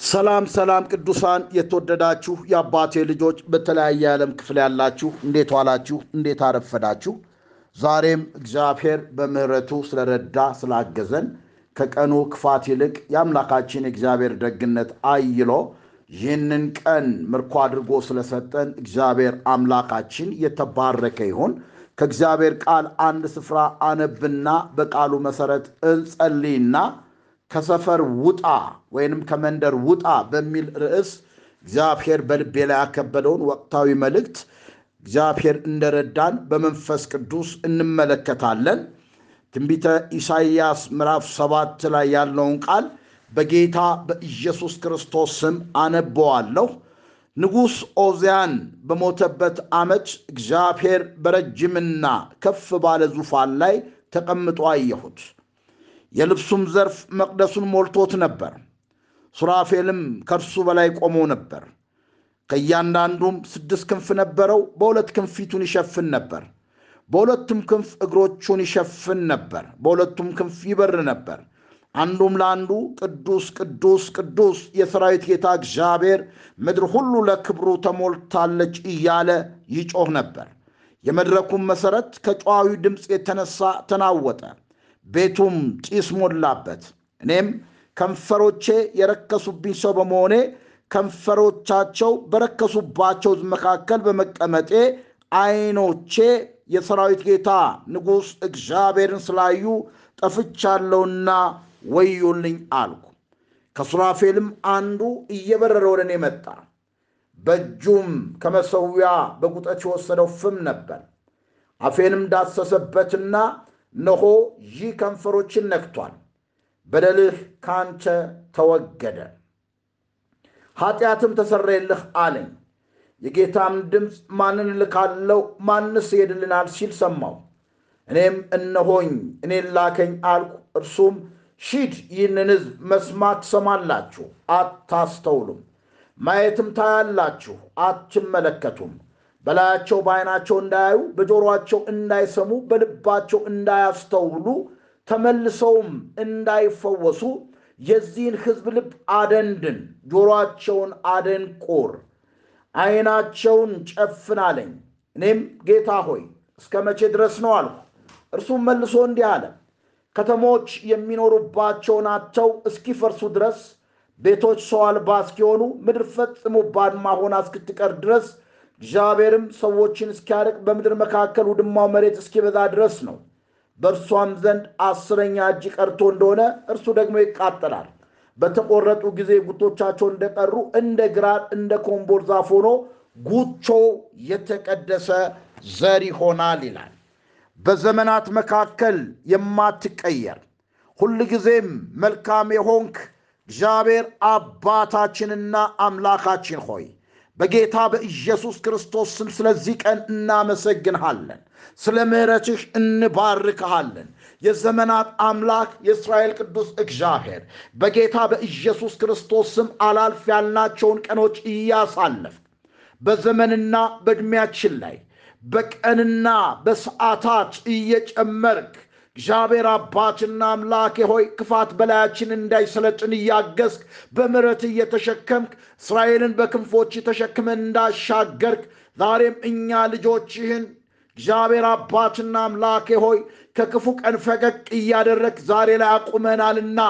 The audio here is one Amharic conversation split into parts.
ሰላም ሰላም ቅዱሳን የተወደዳችሁ የአባቴ ልጆች በተለያየ የዓለም ክፍል ያላችሁ እንዴት ዋላችሁ? እንዴት አረፈዳችሁ? ዛሬም እግዚአብሔር በምሕረቱ ስለረዳ ስላገዘን ከቀኑ ክፋት ይልቅ የአምላካችን የእግዚአብሔር ደግነት አይሎ ይህንን ቀን ምርኮ አድርጎ ስለሰጠን እግዚአብሔር አምላካችን የተባረከ ይሁን። ከእግዚአብሔር ቃል አንድ ስፍራ አነብና በቃሉ መሰረት እንጸልይና ከሰፈር ውጣ ወይንም ከመንደር ውጣ በሚል ርዕስ እግዚአብሔር በልቤ ላይ ያከበደውን ወቅታዊ መልእክት እግዚአብሔር እንደረዳን በመንፈስ ቅዱስ እንመለከታለን። ትንቢተ ኢሳይያስ ምዕራፍ ሰባት ላይ ያለውን ቃል በጌታ በኢየሱስ ክርስቶስ ስም አነበዋለሁ። ንጉሥ ኦዚያን በሞተበት ዓመት እግዚአብሔር በረጅምና ከፍ ባለ ዙፋን ላይ ተቀምጦ አየሁት። የልብሱም ዘርፍ መቅደሱን ሞልቶት ነበር። ሱራፌልም ከእርሱ በላይ ቆሞ ነበር። ከእያንዳንዱም ስድስት ክንፍ ነበረው። በሁለት ክንፍ ፊቱን ይሸፍን ነበር፣ በሁለቱም ክንፍ እግሮቹን ይሸፍን ነበር፣ በሁለቱም ክንፍ ይበር ነበር። አንዱም ለአንዱ ቅዱስ ቅዱስ ቅዱስ የሰራዊት ጌታ እግዚአብሔር ምድር ሁሉ ለክብሩ ተሞልታለች እያለ ይጮህ ነበር። የመድረኩም መሠረት ከጨዋዊ ድምፅ የተነሳ ተናወጠ፣ ቤቱም ጢስ ሞላበት። እኔም ከንፈሮቼ የረከሱብኝ ሰው በመሆኔ ከንፈሮቻቸው በረከሱባቸው መካከል በመቀመጤ ዓይኖቼ የሰራዊት ጌታ ንጉሥ እግዚአብሔርን ስላዩ ጠፍቻለሁና ወዮልኝ አልኩ። ከሱራፌልም አንዱ እየበረረ ወደ እኔ መጣ። በእጁም ከመሠዊያ በጉጠት የወሰደው ፍም ነበር። አፌንም ዳሰሰበትና እነሆ ይህ ከንፈሮችን ነክቷል፣ በደልህ ካንተ ተወገደ፣ ኃጢአትም ተሰረየልህ አለኝ። የጌታም ድምፅ ማንን እልካለሁ? ማንስ ይሄድልናል? ሲል ሰማሁ። እኔም እነሆኝ እኔን ላከኝ አልኩ። እርሱም ሂድ፣ ይህንን ሕዝብ መስማት ትሰማላችሁ፣ አታስተውሉም፣ ማየትም ታያላችሁ፣ አትመለከቱም በላያቸው በዓይናቸው እንዳያዩ በጆሮአቸው እንዳይሰሙ በልባቸው እንዳያስተውሉ ተመልሰውም እንዳይፈወሱ የዚህን ሕዝብ ልብ አደንድን፣ ጆሮአቸውን አደንቁር፣ ዓይናቸውን ጨፍን አለኝ። እኔም ጌታ ሆይ እስከ መቼ ድረስ ነው አልሁ። እርሱም መልሶ እንዲህ አለ፣ ከተሞች የሚኖሩባቸውን አጥተው እስኪፈርሱ ድረስ ቤቶች ሰው አልባ እስኪሆኑ ምድር ፈጽሞ ባድማ ሆና እስክትቀር ድረስ እግዚአብሔርም ሰዎችን እስኪያርቅ በምድር መካከል ውድማው መሬት እስኪበዛ ድረስ ነው። በእርሷም ዘንድ አስረኛ እጅ ቀርቶ እንደሆነ እርሱ ደግሞ ይቃጠላል። በተቆረጡ ጊዜ ጉቶቻቸው እንደቀሩ እንደ ግራር እንደ ኮምቦል ዛፍ ሆኖ ጉቾ የተቀደሰ ዘር ይሆናል ይላል። በዘመናት መካከል የማትቀየር ሁልጊዜም መልካም የሆንክ እግዚአብሔር አባታችንና አምላካችን ሆይ በጌታ በኢየሱስ ክርስቶስ ስም ስለዚህ ቀን እናመሰግንሃለን። ስለ ምሕረትህ እንባርክሃለን። የዘመናት አምላክ የእስራኤል ቅዱስ እግዚአብሔር በጌታ በኢየሱስ ክርስቶስ ስም አላልፍ ያልናቸውን ቀኖች እያሳለፍ በዘመንና በዕድሜያችን ላይ በቀንና በሰዓታት እየጨመርክ እግዚአብሔር አባትና አምላኬ ሆይ ክፋት በላያችን እንዳይሰለጥን እያገዝክ በምሕረት እየተሸከምክ እስራኤልን በክንፎች ተሸክመን እንዳሻገርክ ዛሬም እኛ ልጆችህን እግዚአብሔር አባትና አምላኬ ሆይ ከክፉ ቀን ፈቀቅ እያደረግ ዛሬ ላይ አቁመናልና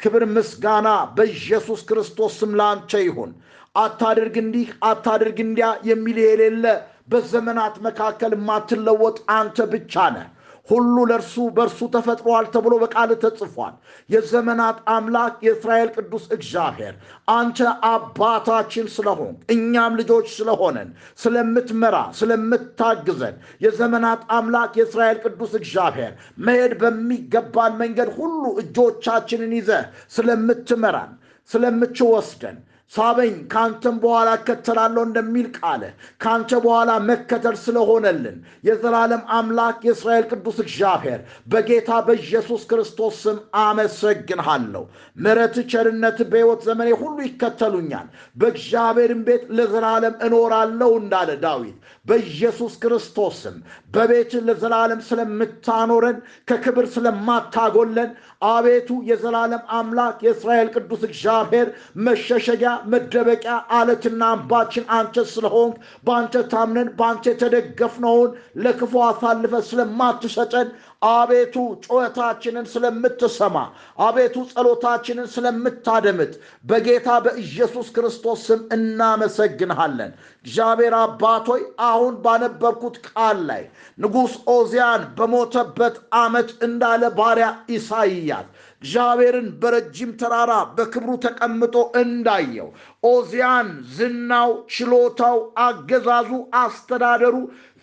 ክብር ምስጋና በኢየሱስ ክርስቶስ ስም ላንተ ይሁን። አታድርግ እንዲህ አታድርግ እንዲያ የሚል የሌለ በዘመናት መካከል የማትለወጥ አንተ ብቻ ነህ። ሁሉ ለእርሱ በእርሱ ተፈጥሯል ተብሎ በቃል ተጽፏል። የዘመናት አምላክ የእስራኤል ቅዱስ እግዚአብሔር አንተ አባታችን ስለሆን እኛም ልጆች ስለሆነን ስለምትመራ ስለምታግዘን የዘመናት አምላክ የእስራኤል ቅዱስ እግዚአብሔር መሄድ በሚገባን መንገድ ሁሉ እጆቻችንን ይዘህ ስለምትመራን ስለምትወስደን ሳበኝ ከአንተም በኋላ እከተላለሁ እንደሚል ቃለ ከአንተ በኋላ መከተል ስለሆነልን የዘላለም አምላክ የእስራኤል ቅዱስ እግዚአብሔር በጌታ በኢየሱስ ክርስቶስ ስም አመሰግንሃለሁ። ምሕረት፣ ቸርነት በሕይወት ዘመኔ ሁሉ ይከተሉኛል፣ በእግዚአብሔርም ቤት ለዘላለም እኖራለሁ እንዳለ ዳዊት በኢየሱስ ክርስቶስ ስም በቤት ለዘላለም ስለምታኖረን ከክብር ስለማታጎለን አቤቱ የዘላለም አምላክ የእስራኤል ቅዱስ እግዚአብሔር መሸሸጊያ መደበቂያ አለትና አምባችን አንተ ስለሆንክ በአንተ ታምነን በአንተ የተደገፍነውን ለክፉ አሳልፈ ስለማትሰጠን አቤቱ ጩኸታችንን ስለምትሰማ አቤቱ ጸሎታችንን ስለምታደምጥ በጌታ በኢየሱስ ክርስቶስ ስም እናመሰግንሃለን። እግዚአብሔር አባቶይ አሁን ባነበብኩት ቃል ላይ ንጉሥ ኦዚያን በሞተበት ዓመት እንዳለ ባሪያ ኢሳይያስ እግዚአብሔርን በረጅም ተራራ በክብሩ ተቀምጦ እንዳየው ኦዚያን ዝናው፣ ችሎታው፣ አገዛዙ፣ አስተዳደሩ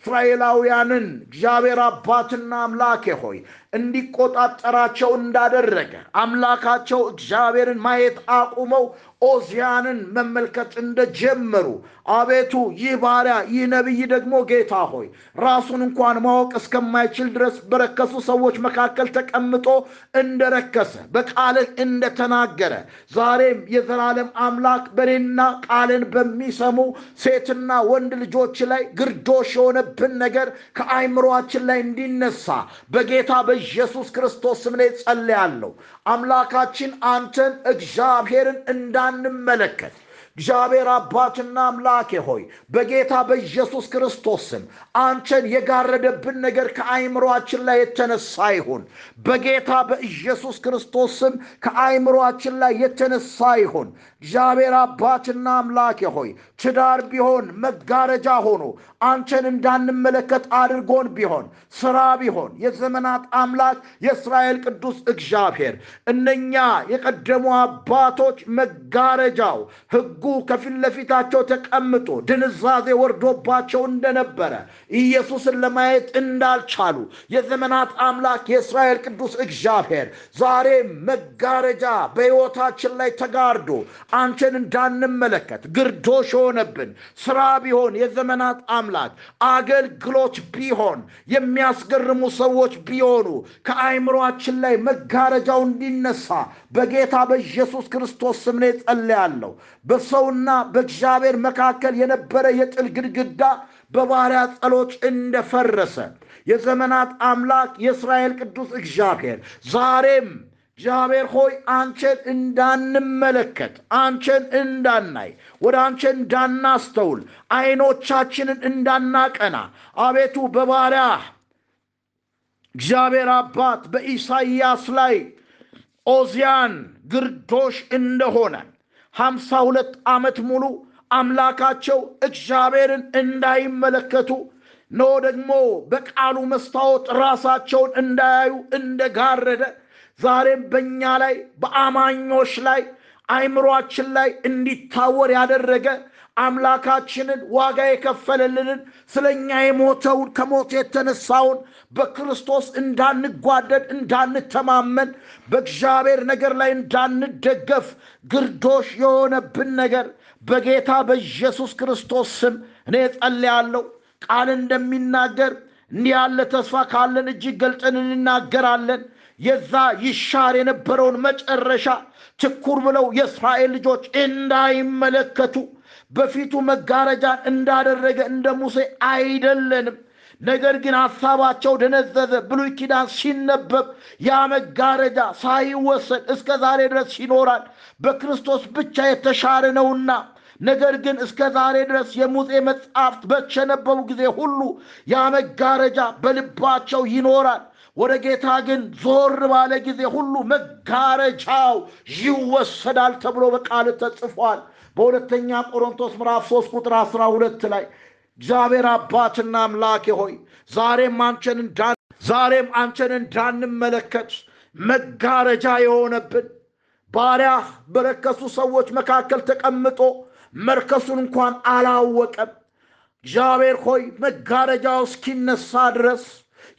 እስራኤላውያንን እግዚአብሔር አባትና አምላኬ ሆይ እንዲቆጣጠራቸው እንዳደረገ አምላካቸው እግዚአብሔርን ማየት አቁመው ኦዚያንን መመልከት እንደጀመሩ አቤቱ ይህ ባሪያ ይህ ነቢይ ደግሞ ጌታ ሆይ ራሱን እንኳን ማወቅ እስከማይችል ድረስ በረከሱ ሰዎች መካከል ተቀምጦ እንደረከሰ በቃልህ እንደተናገረ ዛሬም የዘላለም አምላክ በእኔና ቃልን በሚሰሙ ሴትና ወንድ ልጆች ላይ ግርዶሽ የሆነብን ነገር ከአይምሯችን ላይ እንዲነሳ በጌታ በኢየሱስ ክርስቶስ ስም ላይ ጸልያለሁ። አምላካችን አንተን እግዚአብሔርን እንዳንመለከት እግዚአብሔር አባትና አምላኬ ሆይ በጌታ በኢየሱስ ክርስቶስ ስም አንተን የጋረደብን ነገር ከአይምሯችን ላይ የተነሳ ይሁን። በጌታ በኢየሱስ ክርስቶስ ስም ከአይምሯችን ላይ የተነሳ ይሁን። እግዚአብሔር አባትና አምላኬ ሆይ ትዳር ቢሆን መጋረጃ ሆኖ አንተን እንዳንመለከት አድርጎን ቢሆን ስራ ቢሆን የዘመናት አምላክ የእስራኤል ቅዱስ እግዚአብሔር እነኛ የቀደሙ አባቶች መጋረጃው ሕጉ ከፊት ለፊታቸው ተቀምጦ ድንዛዜ ወርዶባቸው እንደነበረ ኢየሱስን ለማየት እንዳልቻሉ የዘመናት አምላክ የእስራኤል ቅዱስ እግዚአብሔር ዛሬ መጋረጃ በሕይወታችን ላይ ተጋርዶ አንተን እንዳንመለከት ግርዶሽ የሆነብን ስራ ቢሆን የዘመናት አምላክ አገልግሎት ቢሆን የሚያስገርሙ ሰዎች ቢሆኑ ከአይምሯችን ላይ መጋረጃው እንዲነሳ በጌታ በኢየሱስ ክርስቶስ ስም ጸልያለሁ። በሰውና በእግዚአብሔር መካከል የነበረ የጥል ግድግዳ በባሪያ ጸሎት እንደፈረሰ የዘመናት አምላክ የእስራኤል ቅዱስ እግዚአብሔር ዛሬም እግዚአብሔር ሆይ አንቺን እንዳንመለከት አንቺን እንዳናይ ወደ አንቺ እንዳናስተውል አይኖቻችንን እንዳናቀና አቤቱ በባሪያ እግዚአብሔር አባት በኢሳይያስ ላይ ኦዚያን ግርዶሽ እንደሆነ ሀምሳ ሁለት ዓመት ሙሉ አምላካቸው እግዚአብሔርን እንዳይመለከቱ ኖ ደግሞ በቃሉ መስታወት ራሳቸውን እንዳያዩ እንደጋረደ ዛሬም በእኛ ላይ በአማኞች ላይ አይምሯችን ላይ እንዲታወር ያደረገ አምላካችንን ዋጋ የከፈለልንን ስለ እኛ የሞተውን ከሞት የተነሳውን በክርስቶስ እንዳንጓደድ እንዳንተማመን በእግዚአብሔር ነገር ላይ እንዳንደገፍ ግርዶሽ የሆነብን ነገር በጌታ በኢየሱስ ክርስቶስ ስም እኔ ጸልያለሁ። ቃል እንደሚናገር እንዲህ ያለ ተስፋ ካለን እጅግ ገልጠን እንናገራለን። የዛ ይሻር የነበረውን መጨረሻ ትኩር ብለው የእስራኤል ልጆች እንዳይመለከቱ በፊቱ መጋረጃን እንዳደረገ እንደ ሙሴ አይደለንም። ነገር ግን ሐሳባቸው ደነዘዘ። ብሉይ ኪዳን ሲነበብ ያ መጋረጃ ሳይወሰድ እስከ ዛሬ ድረስ ይኖራል። በክርስቶስ ብቻ የተሻረ ነውና ነገር ግን እስከ ዛሬ ድረስ የሙሴ መጻሕፍት በቸነበቡ ጊዜ ሁሉ ያ መጋረጃ በልባቸው ይኖራል። ወደ ጌታ ግን ዞር ባለ ጊዜ ሁሉ መጋረጃው ይወሰዳል ተብሎ በቃል ተጽፏል። በሁለተኛ ቆሮንቶስ ምዕራፍ 3 ቁጥር 12 ላይ እግዚአብሔር አባትና አምላኬ ሆይ ዛሬም አንቸን ዛሬም አንቸን እንዳንመለከት መጋረጃ የሆነብን ባሪያህ በረከሱ ሰዎች መካከል ተቀምጦ መርከሱን እንኳን አላወቀም። እግዚአብሔር ሆይ መጋረጃው እስኪነሳ ድረስ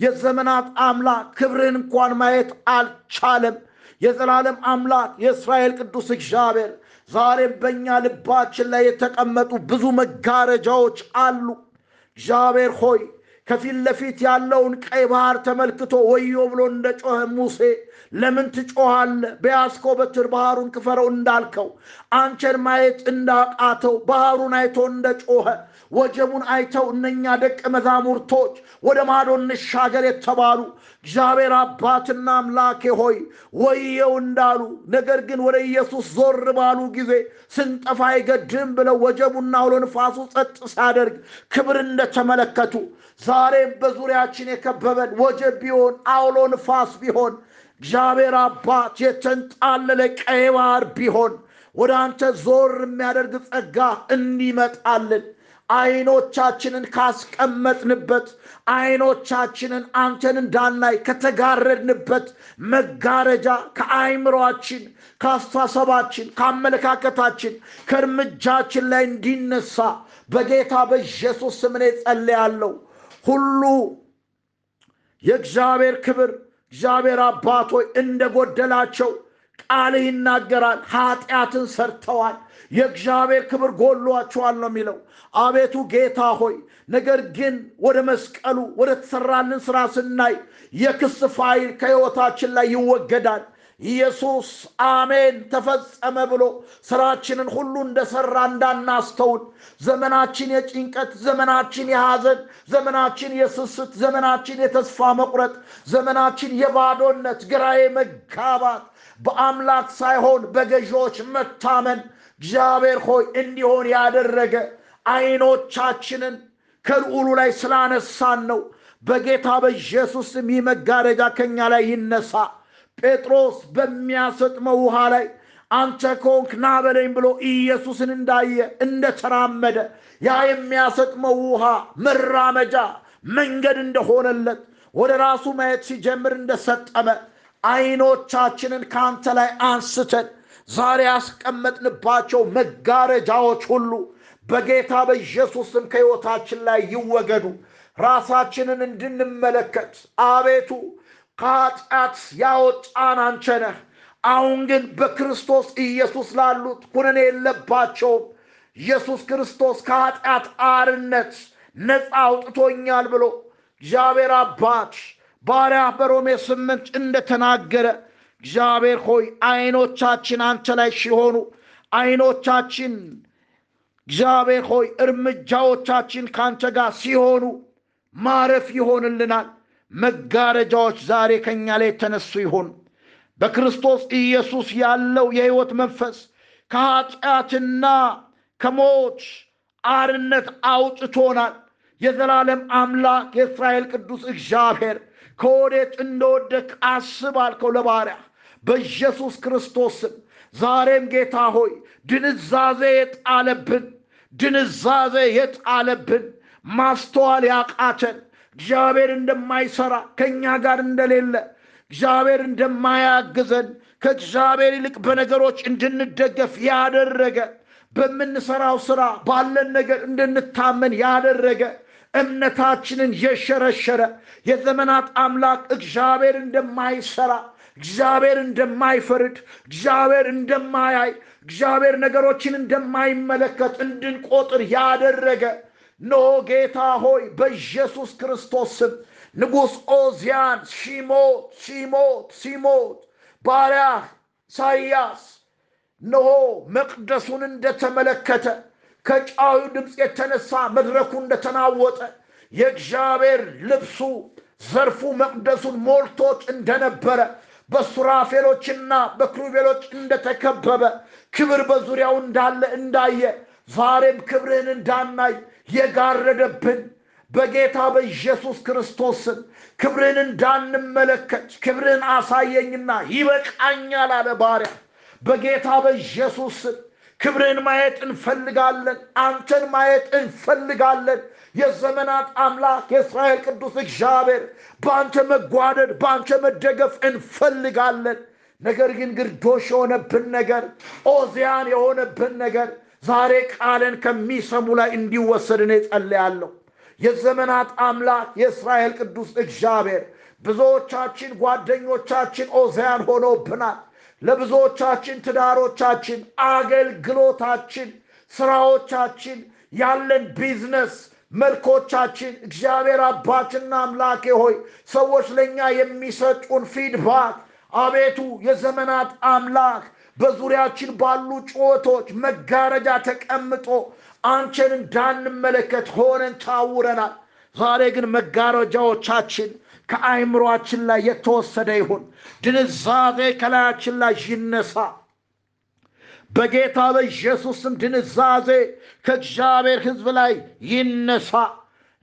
የዘመናት አምላክ ክብርህን እንኳን ማየት አልቻለም። የዘላለም አምላክ የእስራኤል ቅዱስ እግዚአብሔር ዛሬም በእኛ ልባችን ላይ የተቀመጡ ብዙ መጋረጃዎች አሉ። እግዚአብሔር ሆይ ከፊት ለፊት ያለውን ቀይ ባህር ተመልክቶ ወዮ ብሎ እንደ ጮኸ ሙሴ ለምን ትጮኻለህ? በያዝከው በትር ባህሩን ክፈረው እንዳልከው አንቸን ማየት እንዳቃተው ባህሩን አይቶ እንደ ጮኸ ወጀቡን አይተው እነኛ ደቀ መዛሙርቶች ወደ ማዶ እንሻገር የተባሉ እግዚአብሔር አባትና አምላኬ ሆይ ወየው እንዳሉ ነገር ግን ወደ ኢየሱስ ዞር ባሉ ጊዜ ስንጠፋ አይገድም ብለው ወጀቡና አውሎ ንፋሱ ጸጥ ሲያደርግ ክብር እንደተመለከቱ ዛሬም በዙሪያችን የከበበን ወጀብ ቢሆን አውሎ ንፋስ ቢሆን እግዚአብሔር አባት የተንጣለለ ቀይ ባህር ቢሆን ወደ አንተ ዞር የሚያደርግ ጸጋ እንዲመጣልን አይኖቻችንን ካስቀመጥንበት አይኖቻችንን አንተን እንዳናይ ከተጋረድንበት መጋረጃ ከአይምሯችን ከአስተሳሰባችን ከአመለካከታችን ከእርምጃችን ላይ እንዲነሳ በጌታ በኢየሱስ ስም እኔ ጸልያለሁ። ሁሉ የእግዚአብሔር ክብር እግዚአብሔር አባት ሆይ እንደጎደላቸው ቃልህ ይናገራል። ኃጢአትን ሰርተዋል፣ የእግዚአብሔር ክብር ጎሏቸዋል ነው የሚለው። አቤቱ ጌታ ሆይ ነገር ግን ወደ መስቀሉ ወደ ተሰራልን ስራ ስናይ የክስ ፋይል ከሕይወታችን ላይ ይወገዳል። ኢየሱስ አሜን ተፈጸመ ብሎ ስራችንን ሁሉ እንደሰራ እንዳናስተውል ዘመናችን የጭንቀት ዘመናችን የሐዘን ዘመናችን የስስት ዘመናችን የተስፋ መቁረጥ ዘመናችን የባዶነት ግራዬ መጋባት በአምላክ ሳይሆን በገዢዎች መታመን እግዚአብሔር ሆይ እንዲሆን ያደረገ አይኖቻችንን ከልዑሉ ላይ ስላነሳን ነው። በጌታ በኢየሱስ ይህ መጋረጃ ከኛ ላይ ይነሳ። ጴጥሮስ በሚያሰጥመው ውሃ ላይ አንተ ከሆንክ ና ብሎ ኢየሱስን እንዳየ እንደተራመደ ያ የሚያሰጥመው ውሃ መራመጃ መንገድ እንደሆነለት ወደ ራሱ ማየት ሲጀምር እንደሰጠመ አይኖቻችንን ከአንተ ላይ አንስተን ዛሬ ያስቀመጥንባቸው መጋረጃዎች ሁሉ በጌታ በኢየሱስ ስም ከሕይወታችን ላይ ይወገዱ። ራሳችንን እንድንመለከት አቤቱ ከኃጢአት ያወጣን አንተ ነህ። አሁን ግን በክርስቶስ ኢየሱስ ላሉት ኩነኔ የለባቸውም። ኢየሱስ ክርስቶስ ከኃጢአት አርነት ነፃ አውጥቶኛል ብሎ እግዚአብሔር አባት ባሪያ በሮሜ ስምንት እንደተናገረ እግዚአብሔር ሆይ አይኖቻችን አንተ ላይ ሲሆኑ አይኖቻችን እግዚአብሔር ሆይ እርምጃዎቻችን ከአንተ ጋር ሲሆኑ ማረፍ ይሆንልናል። መጋረጃዎች ዛሬ ከእኛ ላይ የተነሱ ይሆን። በክርስቶስ ኢየሱስ ያለው የሕይወት መንፈስ ከኃጢአትና ከሞት አርነት አውጥቶናል። የዘላለም አምላክ የእስራኤል ቅዱስ እግዚአብሔር ከወዴት እንደወደቅ አስብ አልከው ለባሪያ በኢየሱስ ክርስቶስ ስም ዛሬም ጌታ ሆይ ድንዛዜ የጣለብን ድንዛዜ የጣለብን ማስተዋል ያቃተን እግዚአብሔር እንደማይሰራ ከእኛ ጋር እንደሌለ እግዚአብሔር እንደማያግዘን ከእግዚአብሔር ይልቅ በነገሮች እንድንደገፍ ያደረገ በምንሰራው ስራ ባለን ነገር እንድንታመን ያደረገ እምነታችንን የሸረሸረ የዘመናት አምላክ እግዚአብሔር እንደማይሰራ እግዚአብሔር እንደማይፈርድ እግዚአብሔር እንደማያይ እግዚአብሔር ነገሮችን እንደማይመለከት እንድንቆጥር ያደረገ ኖ ጌታ ሆይ በኢየሱስ ክርስቶስ ስም ንጉሥ ኦዚያን ሲሞት ሲሞት ሲሞት ባሪያ ኢሳይያስ እነሆ መቅደሱን እንደተመለከተ ከጯሂው ድምፅ የተነሳ መድረኩ እንደተናወጠ የእግዚአብሔር ልብሱ ዘርፉ መቅደሱን ሞልቶት እንደነበረ በሱራፌሎችና በክሩቤሎች እንደተከበበ ክብር በዙሪያው እንዳለ እንዳየ ዛሬም ክብርህን እንዳናይ የጋረደብን በጌታ በኢየሱስ ክርስቶስ ስም ክብርህን እንዳንመለከት ክብርህን አሳየኝና ይበቃኛል አለ ባሪያ። በጌታ በኢየሱስ ስም ክብርህን ማየት እንፈልጋለን። አንተን ማየት እንፈልጋለን። የዘመናት አምላክ የእስራኤል ቅዱስ እግዚአብሔር በአንተ መጓደድ፣ በአንተ መደገፍ እንፈልጋለን። ነገር ግን ግርዶሽ የሆነብን ነገር፣ ኦዚያን የሆነብን ነገር ዛሬ ቃልን ከሚሰሙ ላይ እንዲወሰድ እኔ ጸልያለሁ። የዘመናት አምላክ የእስራኤል ቅዱስ እግዚአብሔር ብዙዎቻችን ጓደኞቻችን ኦዚያን ሆኖብናል። ለብዙዎቻችን ትዳሮቻችን፣ አገልግሎታችን፣ ስራዎቻችን፣ ያለን ቢዝነስ መልኮቻችን እግዚአብሔር አባትና አምላኬ ሆይ ሰዎች ለእኛ የሚሰጡን ፊድባክ አቤቱ የዘመናት አምላክ በዙሪያችን ባሉ ጩኸቶች መጋረጃ ተቀምጦ አንቺን እንዳንመለከት ሆነን ታውረናል። ዛሬ ግን መጋረጃዎቻችን ከአይምሯችን ላይ የተወሰደ ይሁን። ድንዛዜ ከላያችን ላይ ይነሳ። በጌታ በኢየሱስም ድንዛዜ ከእግዚአብሔር ሕዝብ ላይ ይነሳ።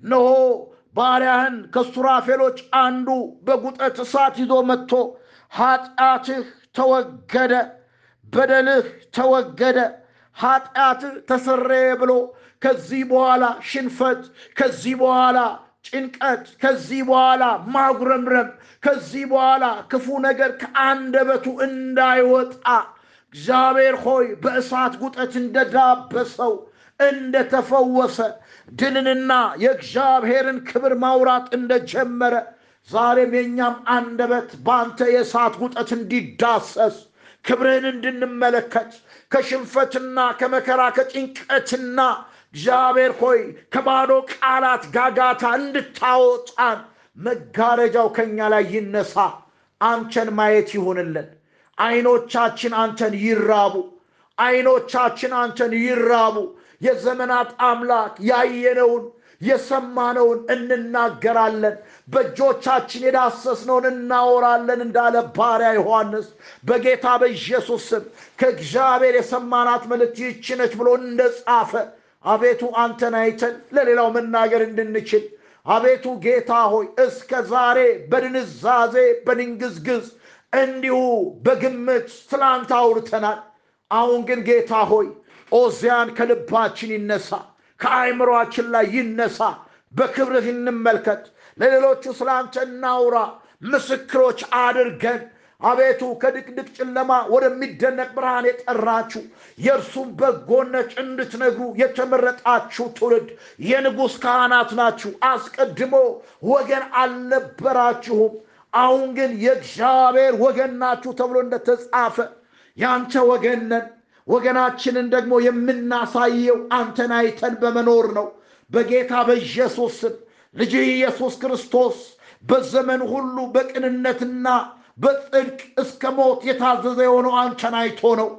እነሆ ባሪያህን ከሱራፌሎች አንዱ በጉጠት እሳት ይዞ መጥቶ ኃጢአትህ ተወገደ፣ በደልህ ተወገደ፣ ኃጢአትህ ተሰረየ ብሎ ከዚህ በኋላ ሽንፈት፣ ከዚህ በኋላ ጭንቀት፣ ከዚህ በኋላ ማጉረምረም፣ ከዚህ በኋላ ክፉ ነገር ከአንደበቱ እንዳይወጣ እግዚአብሔር ሆይ በእሳት ጉጠት እንደዳበሰው እንደተፈወሰ ድልንና የእግዚአብሔርን ክብር ማውራት እንደጀመረ ዛሬም የእኛም አንደበት በአንተ የእሳት ጉጠት እንዲዳሰስ ክብርህን እንድንመለከት ከሽንፈትና ከመከራ ከጭንቀትና እግዚአብሔር ሆይ ከባዶ ቃላት ጋጋታ እንድታወጣን መጋረጃው ከእኛ ላይ ይነሳ። አንተን ማየት ይሁንልን። አይኖቻችን አንተን ይራቡ። አይኖቻችን አንተን ይራቡ። የዘመናት አምላክ ያየነውን የሰማነውን እንናገራለን፣ በእጆቻችን የዳሰስነውን እናወራለን እንዳለ ባሪያ ዮሐንስ በጌታ በኢየሱስ ስም ከእግዚአብሔር የሰማናት መልእክት ይህች ነች ብሎ እንደጻፈ አቤቱ አንተን አይተን ለሌላው መናገር እንድንችል አቤቱ ጌታ ሆይ እስከ ዛሬ በድንዛዜ በድንግዝግዝ እንዲሁ በግምት ትላንት አውርተናል። አሁን ግን ጌታ ሆይ ኦዚያን ከልባችን ይነሳ፣ ከአእምሯችን ላይ ይነሳ። በክብርህ እንመልከት፣ ለሌሎቹ ስላንተ እናውራ፣ ምስክሮች አድርገን አቤቱ ከድቅድቅ ጨለማ ወደሚደነቅ ብርሃን የጠራችሁ የእርሱም በጎነት እንድትነግሩ የተመረጣችሁ ትውልድ የንጉሥ ካህናት ናችሁ። አስቀድሞ ወገን አልነበራችሁም፣ አሁን ግን የእግዚአብሔር ወገን ናችሁ ተብሎ እንደተጻፈ ያንተ ወገን ነን። ወገናችንን ደግሞ የምናሳየው አንተን አይተን በመኖር ነው። በጌታ በኢየሱስ ልጅህ ኢየሱስ ክርስቶስ በዘመን ሁሉ በቅንነትና በጽድቅ እስከ ሞት የታዘዘ የሆነው አንተን አይቶ ነው።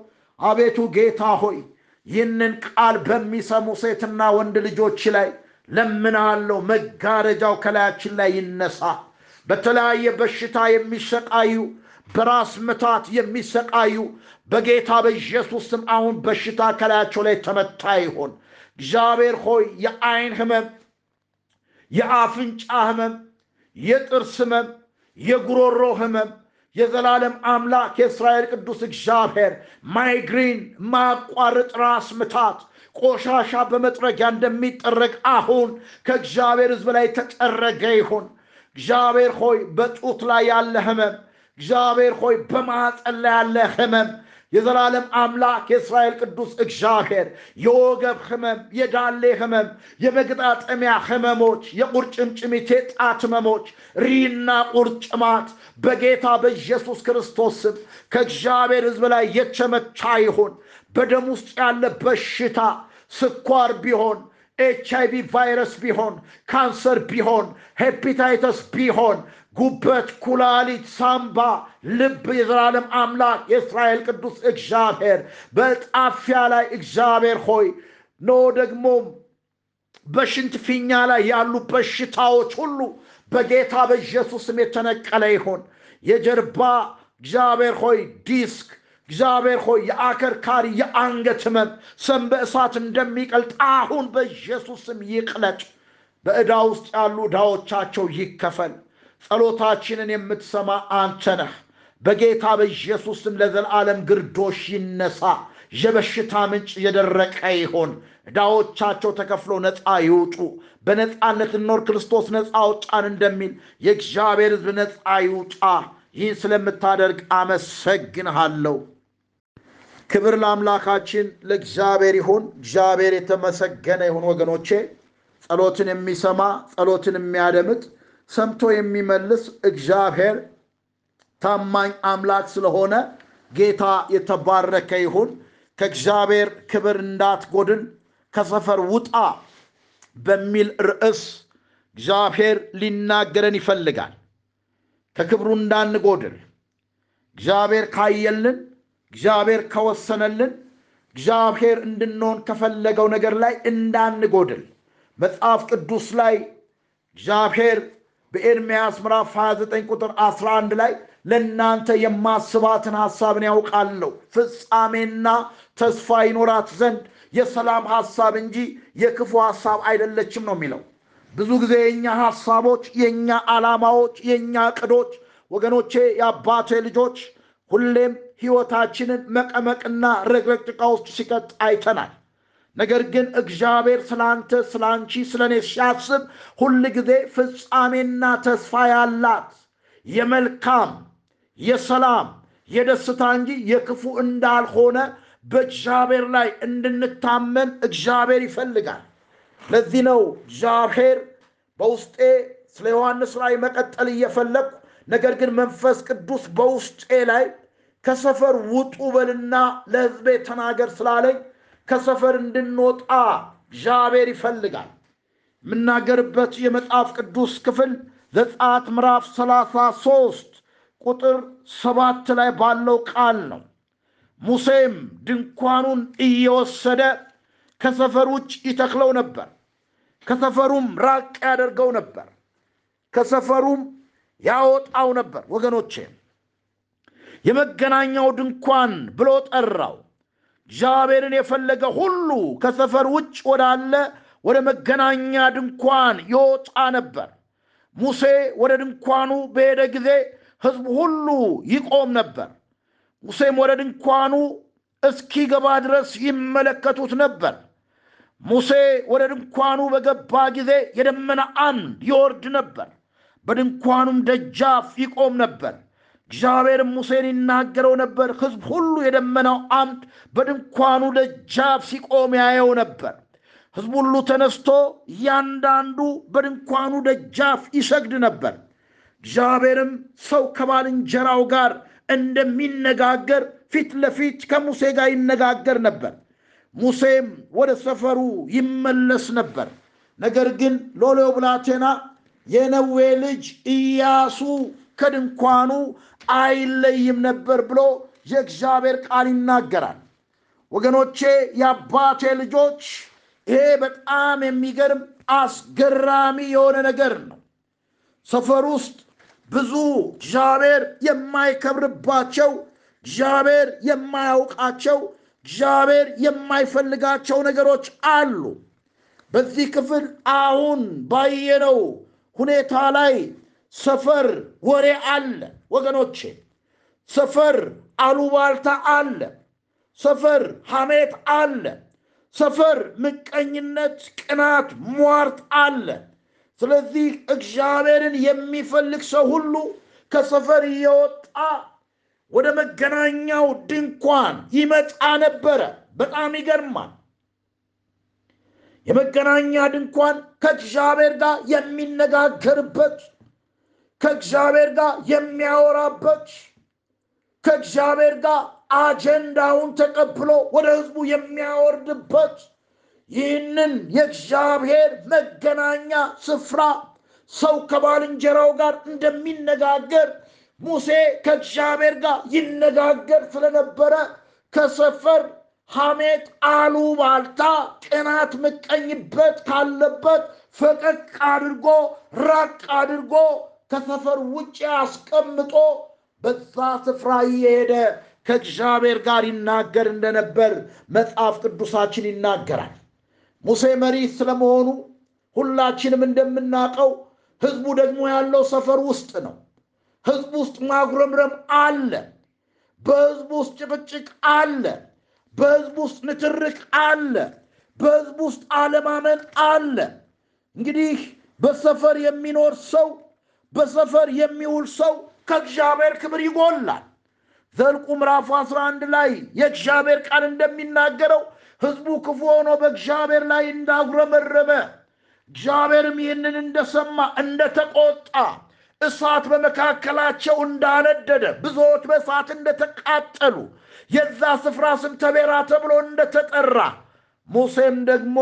አቤቱ ጌታ ሆይ ይህንን ቃል በሚሰሙ ሴትና ወንድ ልጆች ላይ ለምናለው፣ መጋረጃው ከላያችን ላይ ይነሳ። በተለያየ በሽታ የሚሰቃዩ በራስ ምታት የሚሰቃዩ በጌታ በኢየሱስ ስም አሁን በሽታ ከላያቸው ላይ ተመታ ይሆን። እግዚአብሔር ሆይ የአይን ህመም፣ የአፍንጫ ህመም፣ የጥርስ ህመም፣ የጉሮሮ ህመም የዘላለም አምላክ የእስራኤል ቅዱስ እግዚአብሔር ማይግሪን ማያቋርጥ ራስ ምታት ቆሻሻ በመጥረጊያ እንደሚጠረግ አሁን ከእግዚአብሔር ሕዝብ ላይ ተጠረገ ይሁን። እግዚአብሔር ሆይ በጡት ላይ ያለ ህመም፣ እግዚአብሔር ሆይ በማፀን ላይ ያለ ህመም የዘላለም አምላክ የእስራኤል ቅዱስ እግዚአብሔር የወገብ ህመም፣ የዳሌ ህመም፣ የመገጣጠሚያ ህመሞች፣ የቁርጭምጭሚት ጣት ህመሞች፣ ሪህና ቁርጥማት በጌታ በኢየሱስ ክርስቶስ ስም ከእግዚአብሔር ሕዝብ ላይ የተመታ ይሁን። በደም ውስጥ ያለ በሽታ ስኳር ቢሆን ኤች አይቪ ቫይረስ ቢሆን ካንሰር ቢሆን ሄፒታይተስ ቢሆን ጉበት፣ ኩላሊት፣ ሳምባ፣ ልብ የዘላለም አምላክ የእስራኤል ቅዱስ እግዚአብሔር በጣፊያ ላይ እግዚአብሔር ሆይ ኖ ደግሞ በሽንት ፊኛ ላይ ያሉ በሽታዎች ሁሉ በጌታ በኢየሱስ ስም የተነቀለ ይሆን። የጀርባ እግዚአብሔር ሆይ ዲስክ እግዚአብሔር ሆይ የአከርካሪ የአንገት ህመም ሰም በእሳት እንደሚቀልጥ አሁን በኢየሱስ ስም ይቅለጥ። በዕዳ ውስጥ ያሉ ዕዳዎቻቸው ይከፈል። ጸሎታችንን የምትሰማ አንተ ነህ። በጌታ በኢየሱስ ስም ለዘላለም ግርዶሽ ይነሳ። የበሽታ ምንጭ የደረቀ ይሆን። ዕዳዎቻቸው ተከፍሎ ነፃ ይውጡ። በነፃነት እንኖር፣ ክርስቶስ ነፃ አውጣን እንደሚል የእግዚአብሔር ሕዝብ ነፃ ይውጣ። ይህን ስለምታደርግ አመሰግንሃለሁ። ክብር ለአምላካችን ለእግዚአብሔር ይሁን። እግዚአብሔር የተመሰገነ ይሁን። ወገኖቼ ጸሎትን የሚሰማ ጸሎትን የሚያደምጥ ሰምቶ የሚመልስ እግዚአብሔር ታማኝ አምላክ ስለሆነ ጌታ የተባረከ ይሁን። ከእግዚአብሔር ክብር እንዳትጎድል ከሰፈር ውጣ በሚል ርዕስ እግዚአብሔር ሊናገረን ይፈልጋል። ከክብሩ እንዳንጎድል እግዚአብሔር ካየልን፣ እግዚአብሔር ከወሰነልን፣ እግዚአብሔር እንድንሆን ከፈለገው ነገር ላይ እንዳንጎድል መጽሐፍ ቅዱስ ላይ እግዚአብሔር በኤርምያስ ምዕራፍ 29 ቁጥር 11 ላይ ለእናንተ የማስባትን ሐሳብን ያውቃለሁ ፍጻሜና ተስፋ ይኖራት ዘንድ የሰላም ሐሳብ እንጂ የክፉ ሐሳብ አይደለችም ነው የሚለው። ብዙ ጊዜ የእኛ ሐሳቦች፣ የእኛ ዓላማዎች፣ የእኛ ዕቅዶች ወገኖቼ፣ የአባቴ ልጆች ሁሌም ሕይወታችንን መቀመቅና ረግረግ ጭቃ ውስጥ ሲቀጥ አይተናል። ነገር ግን እግዚአብሔር ስለ አንቺ ስለ እኔ ሲያስብ ሁል ጊዜ ፍጻሜና ተስፋ ያላት የመልካም የሰላም የደስታ እንጂ የክፉ እንዳልሆነ በእግዚአብሔር ላይ እንድንታመን እግዚአብሔር ይፈልጋል። ለዚህ ነው እግዚአብሔር በውስጤ ስለ ዮሐንስ ላይ መቀጠል እየፈለግኩ ነገር ግን መንፈስ ቅዱስ በውስጤ ላይ ከሰፈር ውጡ በልና ለሕዝቤ ተናገር ስላለኝ ከሰፈር እንድንወጣ እግዚአብሔር ይፈልጋል። የምናገርበት የመጽሐፍ ቅዱስ ክፍል ዘጸአት ምዕራፍ ሰላሳ ሦስት ቁጥር ሰባት ላይ ባለው ቃል ነው። ሙሴም ድንኳኑን እየወሰደ ከሰፈር ውጭ ይተክለው ነበር፣ ከሰፈሩም ራቅ ያደርገው ነበር፣ ከሰፈሩም ያወጣው ነበር። ወገኖቼ የመገናኛው ድንኳን ብሎ ጠራው። እግዚአብሔርን የፈለገ ሁሉ ከሰፈር ውጭ ወዳለ ወደ መገናኛ ድንኳን ይወጣ ነበር። ሙሴ ወደ ድንኳኑ በሄደ ጊዜ ሕዝቡ ሁሉ ይቆም ነበር። ሙሴም ወደ ድንኳኑ እስኪገባ ድረስ ይመለከቱት ነበር። ሙሴ ወደ ድንኳኑ በገባ ጊዜ የደመና አምድ ይወርድ ነበር፣ በድንኳኑም ደጃፍ ይቆም ነበር። እግዚአብሔርም ሙሴን ይናገረው ነበር። ሕዝብ ሁሉ የደመናው አምድ በድንኳኑ ደጃፍ ሲቆም ያየው ነበር። ሕዝብ ሁሉ ተነስቶ እያንዳንዱ በድንኳኑ ደጃፍ ይሰግድ ነበር። እግዚአብሔርም ሰው ከባልንጀራው ጋር እንደሚነጋገር ፊት ለፊት ከሙሴ ጋር ይነጋገር ነበር። ሙሴም ወደ ሰፈሩ ይመለስ ነበር። ነገር ግን ሎሌው ብላቴና የነዌ ልጅ ኢያሱ ከድንኳኑ አይለይም ነበር ብሎ የእግዚአብሔር ቃል ይናገራል። ወገኖቼ፣ የአባቴ ልጆች፣ ይሄ በጣም የሚገርም አስገራሚ የሆነ ነገር ነው። ሰፈር ውስጥ ብዙ እግዚአብሔር የማይከብርባቸው እግዚአብሔር የማያውቃቸው እግዚአብሔር የማይፈልጋቸው ነገሮች አሉ። በዚህ ክፍል አሁን ባየነው ሁኔታ ላይ ሰፈር ወሬ አለ ወገኖቼ፣ ሰፈር አሉባልታ አለ፣ ሰፈር ሐሜት አለ፣ ሰፈር ምቀኝነት፣ ቅናት፣ ሟርት አለ። ስለዚህ እግዚአብሔርን የሚፈልግ ሰው ሁሉ ከሰፈር እየወጣ ወደ መገናኛው ድንኳን ይመጣ ነበረ። በጣም ይገርማል። የመገናኛ ድንኳን ከእግዚአብሔር ጋር የሚነጋገርበት፣ ከእግዚአብሔር ጋር የሚያወራበት፣ ከእግዚአብሔር ጋር አጀንዳውን ተቀብሎ ወደ ሕዝቡ የሚያወርድበት ይህንን የእግዚአብሔር መገናኛ ስፍራ ሰው ከባልንጀራው ጋር እንደሚነጋገር ሙሴ ከእግዚአብሔር ጋር ይነጋገር ስለነበረ ከሰፈር ሐሜት፣ አሉባልታ፣ ቅናት፣ ምቀኝበት ካለበት ፈቀቅ አድርጎ ራቅ አድርጎ ከሰፈር ውጭ አስቀምጦ በዛ ስፍራ እየሄደ ከእግዚአብሔር ጋር ይናገር እንደነበር መጽሐፍ ቅዱሳችን ይናገራል። ሙሴ መሪ ስለመሆኑ ሁላችንም እንደምናውቀው ህዝቡ ደግሞ ያለው ሰፈር ውስጥ ነው። ህዝቡ ውስጥ ማጉረምረም አለ። በህዝቡ ውስጥ ጭቅጭቅ አለ። በህዝቡ ውስጥ ንትርክ አለ። በህዝቡ ውስጥ አለማመን አለ። እንግዲህ በሰፈር የሚኖር ሰው በሰፈር የሚውል ሰው ከእግዚአብሔር ክብር ይጎላል። ዘልቁ ምዕራፍ 11 ላይ የእግዚአብሔር ቃል እንደሚናገረው ህዝቡ ክፉ ሆኖ በእግዚአብሔር ላይ እንዳጉረመረመ እግዚአብሔርም ይህንን እንደሰማ እንደተቆጣ እሳት በመካከላቸው እንዳነደደ ብዙዎች በእሳት እንደተቃጠሉ የዛ ስፍራ ስም ተቤራ ተብሎ እንደተጠራ ሙሴም ደግሞ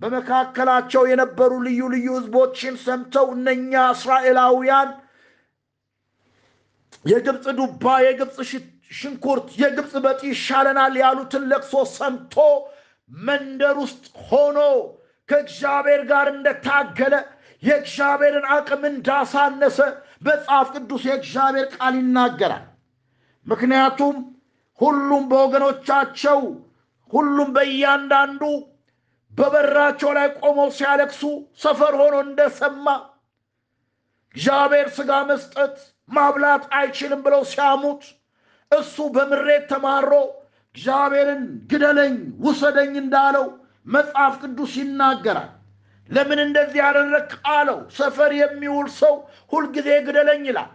በመካከላቸው የነበሩ ልዩ ልዩ ህዝቦችን ሰምተው እነኛ እስራኤላውያን የግብፅ ዱባ፣ የግብፅ ሽንኩርት፣ የግብፅ በጢ ይሻለናል ያሉትን ለቅሶ ሰምቶ መንደር ውስጥ ሆኖ ከእግዚአብሔር ጋር እንደታገለ የእግዚአብሔርን አቅም እንዳሳነሰ መጽሐፍ ቅዱስ የእግዚአብሔር ቃል ይናገራል። ምክንያቱም ሁሉም በወገኖቻቸው ሁሉም በእያንዳንዱ በበራቸው ላይ ቆመው ሲያለቅሱ ሰፈር ሆኖ እንደሰማ እግዚአብሔር ሥጋ መስጠት ማብላት አይችልም ብለው ሲያሙት እሱ በምሬት ተማሮ እግዚአብሔርን ግደለኝ ውሰደኝ እንዳለው መጽሐፍ ቅዱስ ይናገራል። ለምን እንደዚህ ያደረግ አለው። ሰፈር የሚውል ሰው ሁልጊዜ ግደለኝ ይላል።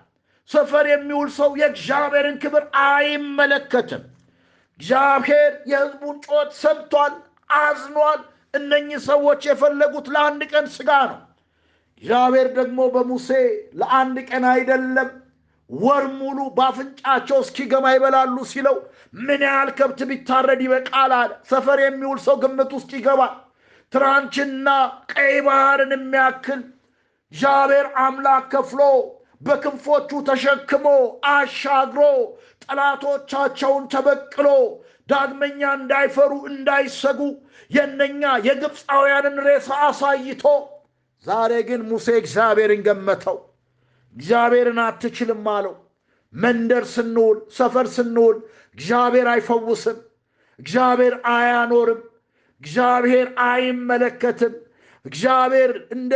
ሰፈር የሚውል ሰው የእግዚአብሔርን ክብር አይመለከትም። እግዚአብሔር የሕዝቡን ጮት ሰምቷል፣ አዝኗል። እነኚህ ሰዎች የፈለጉት ለአንድ ቀን ሥጋ ነው። እግዚአብሔር ደግሞ በሙሴ ለአንድ ቀን አይደለም ወር ሙሉ በአፍንጫቸው እስኪገማ ይበላሉ ሲለው ምን ያህል ከብት ቢታረድ ይበቃል አለ። ሰፈር የሚውል ሰው ግምት ውስጥ ይገባል። ትራንችና ቀይ ባህርን የሚያክል እግዚአብሔር አምላክ ከፍሎ በክንፎቹ ተሸክሞ አሻግሮ ጠላቶቻቸውን ተበቅሎ ዳግመኛ እንዳይፈሩ እንዳይሰጉ የነኛ የግብፃውያንን ሬሳ አሳይቶ ዛሬ ግን ሙሴ እግዚአብሔርን ገመተው። እግዚአብሔርን አትችልም አለው። መንደር ስንውል፣ ሰፈር ስንውል እግዚአብሔር አይፈውስም፣ እግዚአብሔር አያኖርም፣ እግዚአብሔር አይመለከትም። እግዚአብሔር እንደ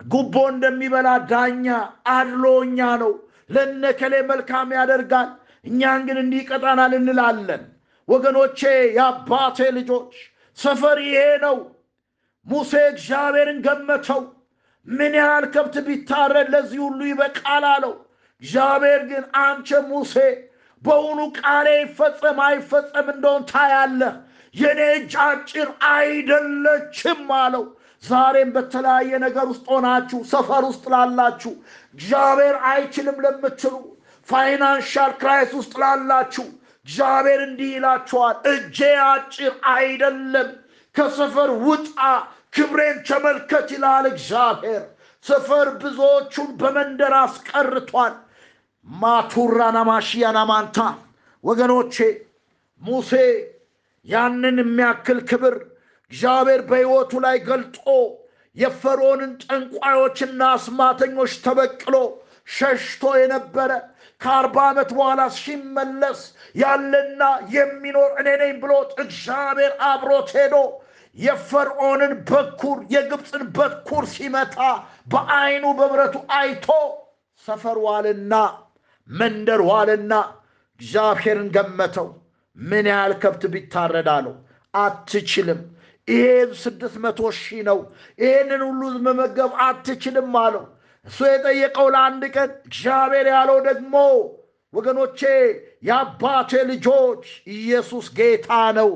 ጉቦ እንደሚበላ ዳኛ አድሎኛ ነው። ለነከሌ መልካም ያደርጋል፣ እኛን ግን እንዲህ ይቀጣናል እንላለን። ወገኖቼ፣ የአባቴ ልጆች ሰፈር ይሄ ነው። ሙሴ እግዚአብሔርን ገመተው። ምን ያህል ከብት ቢታረድ ለዚህ ሁሉ ይበቃል አለው። እግዚአብሔር ግን አንቸ ሙሴ በውኑ ቃሌ ይፈጸም አይፈጸም እንደሆን ታያለህ፣ የኔ እጅ አጭር አይደለችም አለው። ዛሬም በተለያየ ነገር ውስጥ ሆናችሁ ሰፈር ውስጥ ላላችሁ እግዚአብሔር አይችልም ለምትሉ financial crisis ውስጥ ላላችሁ እግዚአብሔር እንዲህ ይላችኋል፣ እጄ አጭር አይደለም፣ ከሰፈር ውጣ ክብሬን ተመልከት ይላል እግዚአብሔር። ሰፈር ብዙዎቹን በመንደር አስቀርቷል። ማቱራና ማሽያና ማንታ ወገኖቼ ሙሴ ያንን የሚያክል ክብር እግዚአብሔር በሕይወቱ ላይ ገልጦ የፈርዖንን ጠንቋዮችና አስማተኞች ተበቅሎ ሸሽቶ የነበረ ከአርባ ዓመት በኋላ ሲመለስ ያለና የሚኖር እኔ ነኝ ብሎት እግዚአብሔር አብሮት ሄዶ የፈርዖንን በኩር የግብፅን በኩር ሲመታ በአይኑ በብረቱ አይቶ ሰፈር ዋልና መንደር ዋልና እግዚአብሔርን ገመተው። ምን ያህል ከብት ቢታረድ አትችልም፣ ይሄ ስድስት መቶ ሺህ ነው፣ ይሄንን ሁሉ መመገብ አትችልም አለው። እሱ የጠየቀው ለአንድ ቀን፣ እግዚአብሔር ያለው ደግሞ ወገኖቼ፣ የአባቴ ልጆች ኢየሱስ ጌታ ነው፣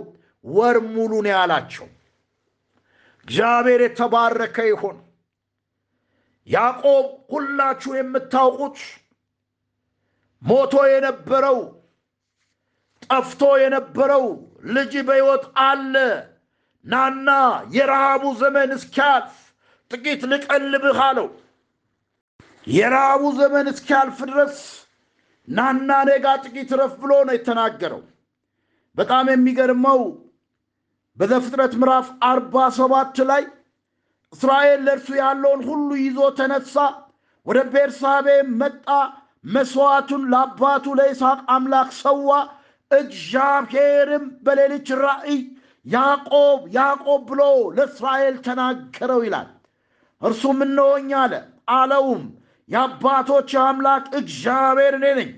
ወር ሙሉ ነው ያላቸው። እግዚአብሔር የተባረከ ይሁን። ያዕቆብ ሁላችሁ የምታውቁት ሞቶ የነበረው ጠፍቶ የነበረው ልጅ በሕይወት አለ፣ ናና የረሃቡ ዘመን እስኪያልፍ ጥቂት ልቀልብህ አለው። የረሃቡ ዘመን እስኪያልፍ ድረስ ናና ኔጋ ጥቂት ረፍ ብሎ ነው የተናገረው። በጣም የሚገርመው በዘፍጥረት ምዕራፍ አርባ ሰባት ላይ እስራኤል ለእርሱ ያለውን ሁሉ ይዞ ተነሳ፣ ወደ ቤርሳቤ መጣ፣ መሥዋዕቱን ለአባቱ ለይስሐቅ አምላክ ሰዋ። እግዚአብሔርም በሌሊት ራእይ ያዕቆብ ያዕቆብ ብሎ ለእስራኤል ተናገረው ይላል። እርሱም እነሆኝ አለ። አለውም የአባቶች አምላክ እግዚአብሔር እኔ ነኝ።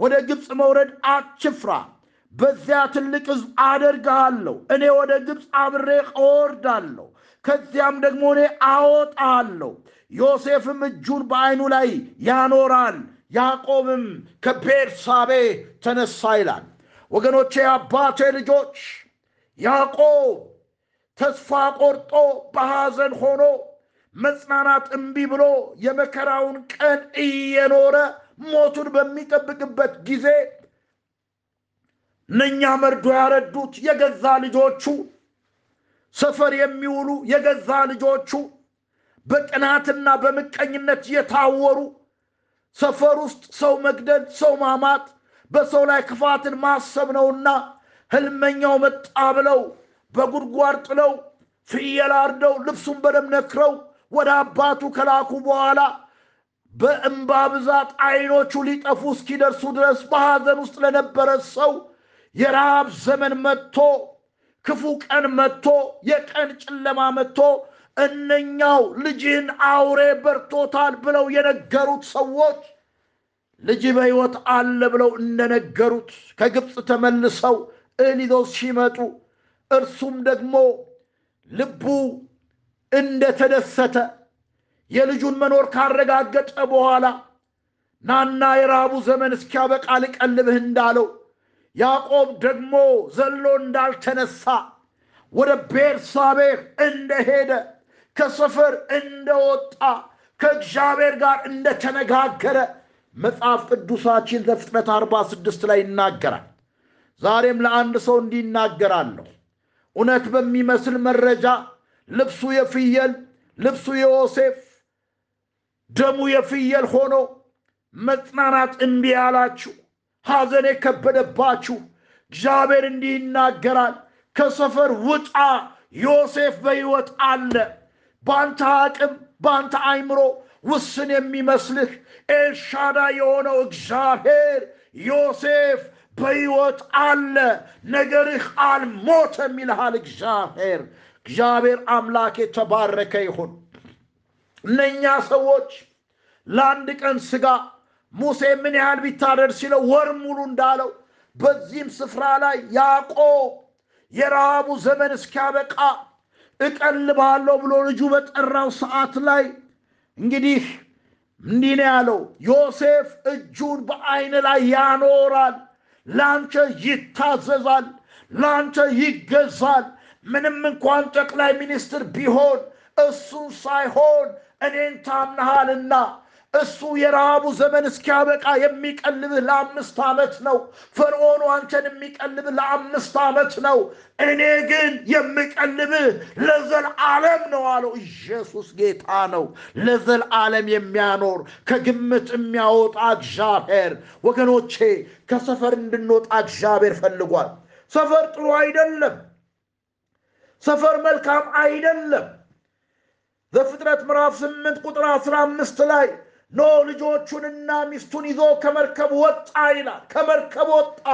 ወደ ግብፅ መውረድ አትፍራ በዚያ ትልቅ ሕዝብ አደርግሃለሁ። እኔ ወደ ግብፅ አብሬ እወርዳለሁ፣ ከዚያም ደግሞ እኔ አወጣሃለሁ። ዮሴፍም እጁን በዓይኑ ላይ ያኖራል። ያዕቆብም ከቤርሳቤ ተነሳ ይላል። ወገኖቼ የአባቴ ልጆች ያዕቆብ ተስፋ ቆርጦ በሐዘን ሆኖ መጽናናት እምቢ ብሎ የመከራውን ቀን እየኖረ ሞቱን በሚጠብቅበት ጊዜ እነኛ መርዶ ያረዱት የገዛ ልጆቹ ሰፈር የሚውሉ የገዛ ልጆቹ በቅናትና በምቀኝነት የታወሩ ሰፈር ውስጥ ሰው መግደል፣ ሰው ማማት፣ በሰው ላይ ክፋትን ማሰብ ነውና ህልመኛው መጣ ብለው በጉድጓድ ጥለው ፍየል አርደው ልብሱን በደም ነክረው ወደ አባቱ ከላኩ በኋላ በእንባ ብዛት አይኖቹ ሊጠፉ እስኪደርሱ ድረስ በሐዘን ውስጥ ለነበረ ሰው የረሃብ ዘመን መጥቶ ክፉ ቀን መጥቶ የቀን ጨለማ መጥቶ እነኛው ልጅህን አውሬ በርቶታል ብለው የነገሩት ሰዎች ልጅ በሕይወት አለ ብለው እንደነገሩት ከግብፅ ተመልሰው እህል ይዘው ሲመጡ እርሱም ደግሞ ልቡ እንደተደሰተ የልጁን መኖር ካረጋገጠ በኋላ ናና የራቡ ዘመን እስኪያበቃ ልቀልብህ እንዳለው ያዕቆብ ደግሞ ዘሎ እንዳልተነሳ ወደ ቤርሳቤህ እንደሄደ ከሰፈር እንደወጣ ከእግዚአብሔር ጋር እንደተነጋገረ መጽሐፍ ቅዱሳችን ዘፍጥረት አርባ ስድስት ላይ ይናገራል። ዛሬም ለአንድ ሰው እንዲህ እውነት በሚመስል መረጃ ልብሱ የፍየል ልብሱ የዮሴፍ ደሙ የፍየል ሆኖ መጽናናት እምቢ ያላችሁ ሐዘን የከበደባችሁ እግዚአብሔር እንዲህ ይናገራል። ከሰፈር ውጣ፣ ዮሴፍ በሕይወት አለ። በአንተ አቅም በአንተ አይምሮ ውስን የሚመስልህ ኤልሻዳ የሆነው እግዚአብሔር ዮሴፍ በሕይወት አለ፣ ነገርህ አልሞተም ይልሃል እግዚአብሔር። እግዚአብሔር አምላክ የተባረከ ይሁን። እነኛ ሰዎች ለአንድ ቀን ሥጋ ሙሴ ምን ያህል ቢታረድ ሲለው ወር ሙሉ እንዳለው በዚህም ስፍራ ላይ ያዕቆብ የረሃቡ ዘመን እስኪያበቃ እቀልባለሁ ብሎ ልጁ በጠራው ሰዓት ላይ እንግዲህ እንዲህ ነው ያለው፣ ዮሴፍ እጁን በዐይን ላይ ያኖራል፣ ለአንተ ይታዘዛል፣ ለአንተ ይገዛል። ምንም እንኳን ጠቅላይ ሚኒስትር ቢሆን እሱን ሳይሆን እኔን ታምነሃልና እሱ የረሃቡ ዘመን እስኪያበቃ የሚቀልብህ ለአምስት ዓመት ነው። ፈርዖኑ አንተን የሚቀልብህ ለአምስት ዓመት ነው። እኔ ግን የምቀልብህ ለዘልዓለም ነው አለው። ኢየሱስ ጌታ ነው። ለዘልዓለም የሚያኖር ከግምት የሚያወጣ እግዚአብሔር። ወገኖቼ ከሰፈር እንድንወጣ እግዚአብሔር ፈልጓል። ሰፈር ጥሩ አይደለም። ሰፈር መልካም አይደለም። ዘፍጥረት ምዕራፍ ስምንት ቁጥር አስራ አምስት ላይ ኖ ልጆቹንና ሚስቱን ይዞ ከመርከብ ወጣ ይላል። ከመርከብ ወጣ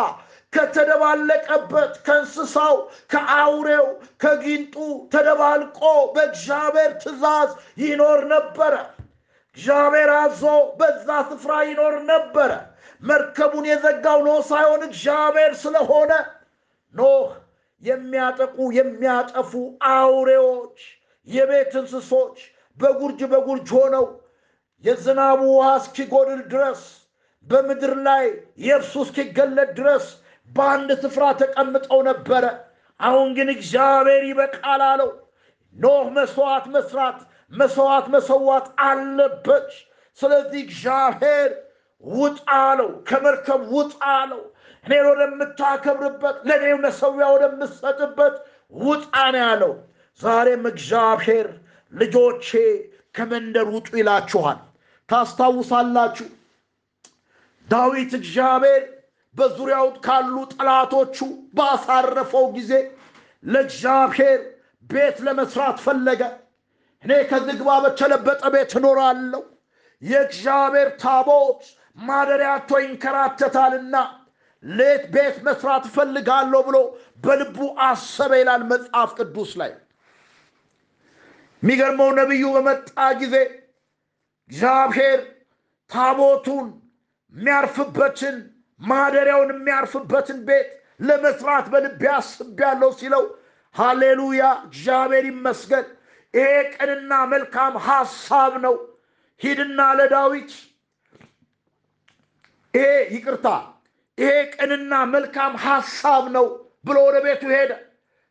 ከተደባለቀበት ከእንስሳው ከአውሬው ከጊንጡ ተደባልቆ በእግዚአብሔር ትእዛዝ ይኖር ነበረ። እግዚአብሔር አዞ በዛ ስፍራ ይኖር ነበረ። መርከቡን የዘጋው ኖህ ሳይሆን እግዚአብሔር ስለሆነ ኖህ የሚያጠቁ የሚያጠፉ አውሬዎች የቤት እንስሶች በጉርጅ በጉርጅ ሆነው የዝናቡ ውሃ እስኪጎድል ድረስ በምድር ላይ የብሱ እስኪገለጥ ድረስ በአንድ ስፍራ ተቀምጠው ነበረ። አሁን ግን እግዚአብሔር ይበቃል አለው። ኖህ መስዋዕት መስራት መስዋዕት መሰዋት አለበት። ስለዚህ እግዚአብሔር ውጣ አለው፣ ከመርከብ ውጣ አለው። እኔን ወደምታከብርበት ለእኔ መሰዊያ ወደምሰጥበት ውጣ ነው ያለው። ዛሬም እግዚአብሔር ልጆቼ ከመንደር ውጡ ይላችኋል። ታስታውሳላችሁ ዳዊት እግዚአብሔር በዙሪያው ካሉ ጠላቶቹ ባሳረፈው ጊዜ ለእግዚአብሔር ቤት ለመስራት ፈለገ። እኔ ከዝግባ በተለበጠ ቤት እኖራለሁ፣ የእግዚአብሔር ታቦት ማደሪያቶ ይንከራተታልና ሌት ቤት መስራት እፈልጋለሁ ብሎ በልቡ አሰበ ይላል መጽሐፍ ቅዱስ ላይ። የሚገርመው ነቢዩ በመጣ ጊዜ እግዚአብሔር ታቦቱን የሚያርፍበትን ማደሪያውን የሚያርፍበትን ቤት ለመስራት በልቤ አስቤያለሁ ሲለው፣ ሃሌሉያ እግዚአብሔር ይመስገን። ይሄ ቅንና መልካም ሐሳብ ነው። ሂድና ለዳዊት ይሄ ይቅርታ፣ ይሄ ቅንና መልካም ሐሳብ ነው ብሎ ወደ ቤቱ ሄደ።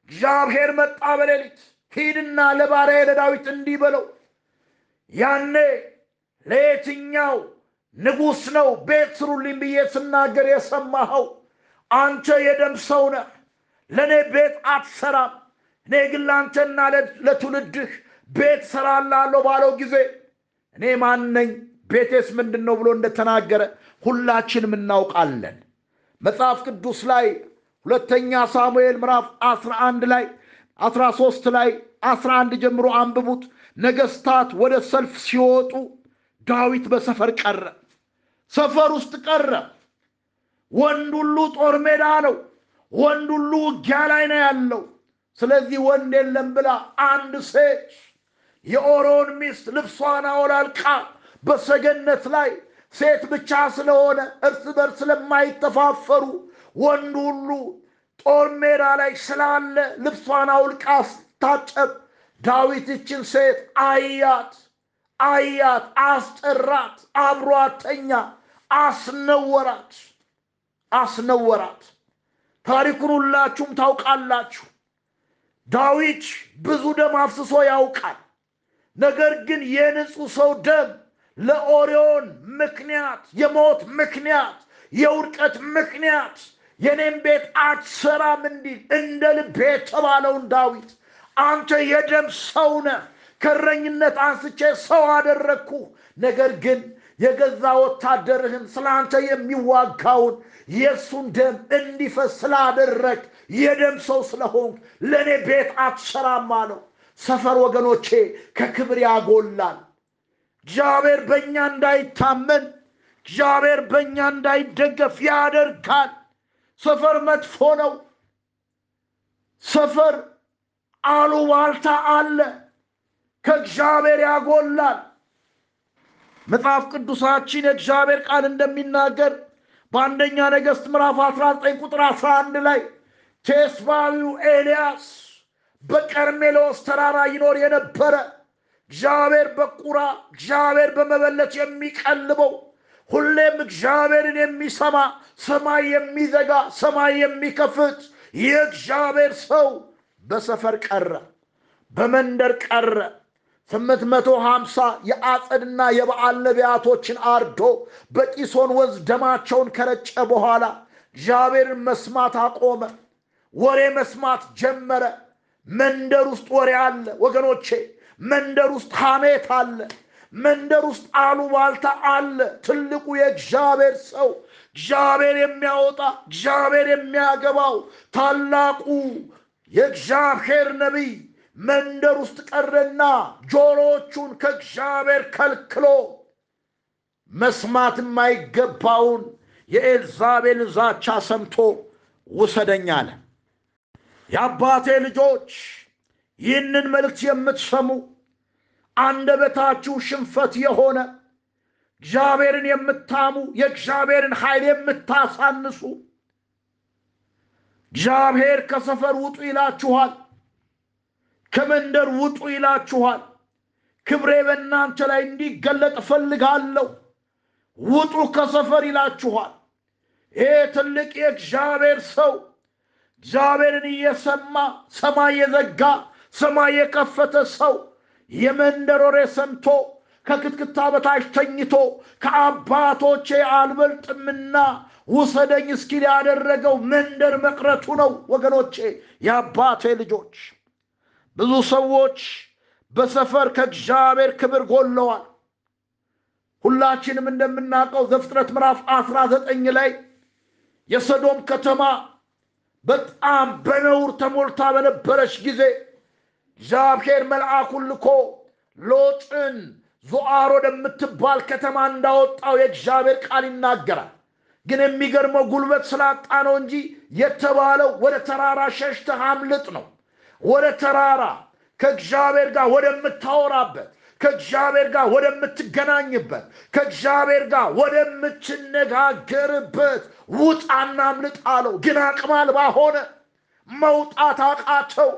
እግዚአብሔር መጣ በሌሊት ሂድና ለባሪያዬ ለዳዊት እንዲህ በለው ያኔ ለየትኛው ንጉሥ ነው ቤት ስሩልኝ ብዬ ስናገር የሰማኸው? አንተ የደም ሰው ነህ፣ ለእኔ ቤት አትሰራም፣ እኔ ግን ለአንተና ለትውልድህ ቤት ሰራላለሁ ባለው ጊዜ እኔ ማን ነኝ ቤቴስ ምንድን ነው ብሎ እንደተናገረ ሁላችንም እናውቃለን። መጽሐፍ ቅዱስ ላይ ሁለተኛ ሳሙኤል ምዕራፍ 11 ላይ 13 ላይ 11 ጀምሮ አንብቡት። ነገስታት ወደ ሰልፍ ሲወጡ ዳዊት በሰፈር ቀረ፣ ሰፈር ውስጥ ቀረ። ወንድ ሁሉ ጦር ሜዳ ነው። ወንድ ሁሉ ውጊያ ላይ ነው ያለው። ስለዚህ ወንድ የለም ብላ አንድ ሴት የኦሮን ሚስት ልብሷን አወላልቃ በሰገነት ላይ ሴት ብቻ ስለሆነ እርስ በርስ ስለማይተፋፈሩ ወንድ ሁሉ ጦር ሜዳ ላይ ስላለ ልብሷን አውልቃ ስታጨብ ዳዊት ይችን ሴት አያት አያት፣ አስጠራት፣ አብሯተኛ፣ አስነወራት አስነወራት። ታሪኩን ሁላችሁም ታውቃላችሁ። ዳዊት ብዙ ደም አፍስሶ ያውቃል። ነገር ግን የንጹሕ ሰው ደም ለኦሪዮን ምክንያት፣ የሞት ምክንያት፣ የውድቀት ምክንያት የኔም ቤት አትሰራም እንዲል እንደ ልቤ የተባለውን ዳዊት አንተ የደም ሰው ነህ፣ ከእረኝነት አንስቼ ሰው አደረግኩ። ነገር ግን የገዛ ወታደርህን ስለ አንተ የሚዋጋውን የእሱን ደም እንዲፈስ ስላደረግ የደም ሰው ስለሆንክ ለእኔ ቤት አትሰራም አለው። ሰፈር ወገኖቼ ከክብር ያጎላል። እግዚአብሔር በእኛ እንዳይታመን፣ እግዚአብሔር በእኛ እንዳይደገፍ ያደርጋል። ሰፈር መጥፎ ነው። ሰፈር አሉባልታ አለ፣ ከእግዚአብሔር ያጎላል። መጽሐፍ ቅዱሳችን የእግዚአብሔር ቃል እንደሚናገር በአንደኛ ነገሥት ምዕራፍ 19 ቁጥር 11 ላይ ቴስባዊው ኤልያስ በቀርሜሎስ ተራራ ይኖር የነበረ እግዚአብሔር በቁራ እግዚአብሔር በመበለት የሚቀልበው ሁሌም እግዚአብሔርን የሚሰማ ሰማይ የሚዘጋ ሰማይ የሚከፍት የእግዚአብሔር ሰው በሰፈር ቀረ፣ በመንደር ቀረ። ስምንት መቶ ሀምሳ የአጸድና የበዓል ነቢያቶችን አርዶ በቂሶን ወንዝ ደማቸውን ከረጨ በኋላ እግዚአብሔርን መስማት አቆመ። ወሬ መስማት ጀመረ። መንደር ውስጥ ወሬ አለ ወገኖቼ። መንደር ውስጥ ሐሜት አለ። መንደር ውስጥ አሉባልታ አለ። ትልቁ የእግዚአብሔር ሰው እግዚአብሔር የሚያወጣ እግዚአብሔር የሚያገባው ታላቁ የእግዚአብሔር ነቢይ መንደር ውስጥ ቀረና ጆሮቹን ከእግዚአብሔር ከልክሎ መስማት የማይገባውን የኤልዛቤልን ዛቻ ሰምቶ ውሰደኝ አለ። የአባቴ ልጆች ይህንን መልእክት የምትሰሙ አንደበታችሁ ሽንፈት የሆነ እግዚአብሔርን የምታሙ የእግዚአብሔርን ኃይል የምታሳንሱ እግዚአብሔር ከሰፈር ውጡ ይላችኋል። ከመንደር ውጡ ይላችኋል። ክብሬ በእናንተ ላይ እንዲገለጥ እፈልጋለሁ። ውጡ ከሰፈር ይላችኋል። ይሄ ትልቅ የእግዚአብሔር ሰው እግዚአብሔርን እየሰማ ሰማይ የዘጋ ሰማይ የከፈተ ሰው የመንደር ወሬ ሰምቶ ከክትክታ በታች ተኝቶ ከአባቶቼ አልበልጥምና ውሰደኝ እስኪል ያደረገው መንደር መቅረቱ ነው። ወገኖቼ የአባቴ ልጆች ብዙ ሰዎች በሰፈር ከእግዚአብሔር ክብር ጎለዋል። ሁላችንም እንደምናውቀው ዘፍጥረት ምዕራፍ አስራ ዘጠኝ ላይ የሰዶም ከተማ በጣም በነውር ተሞልታ በነበረች ጊዜ እግዚአብሔር መልአኩን ልኮ ሎጥን ዞአር ወደምትባል ከተማ እንዳወጣው የእግዚአብሔር ቃል ይናገራል። ግን የሚገርመው ጉልበት ስላጣ ነው እንጂ የተባለው ወደ ተራራ ሸሽተህ አምልጥ ነው። ወደ ተራራ ከእግዚአብሔር ጋር ወደምታወራበት ከእግዚአብሔር ጋር ወደምትገናኝበት ከእግዚአብሔር ጋር ወደምትነጋገርበት ውጣና አለው። ግን አቅም አልባ ሆነ፣ መውጣት አቃተው።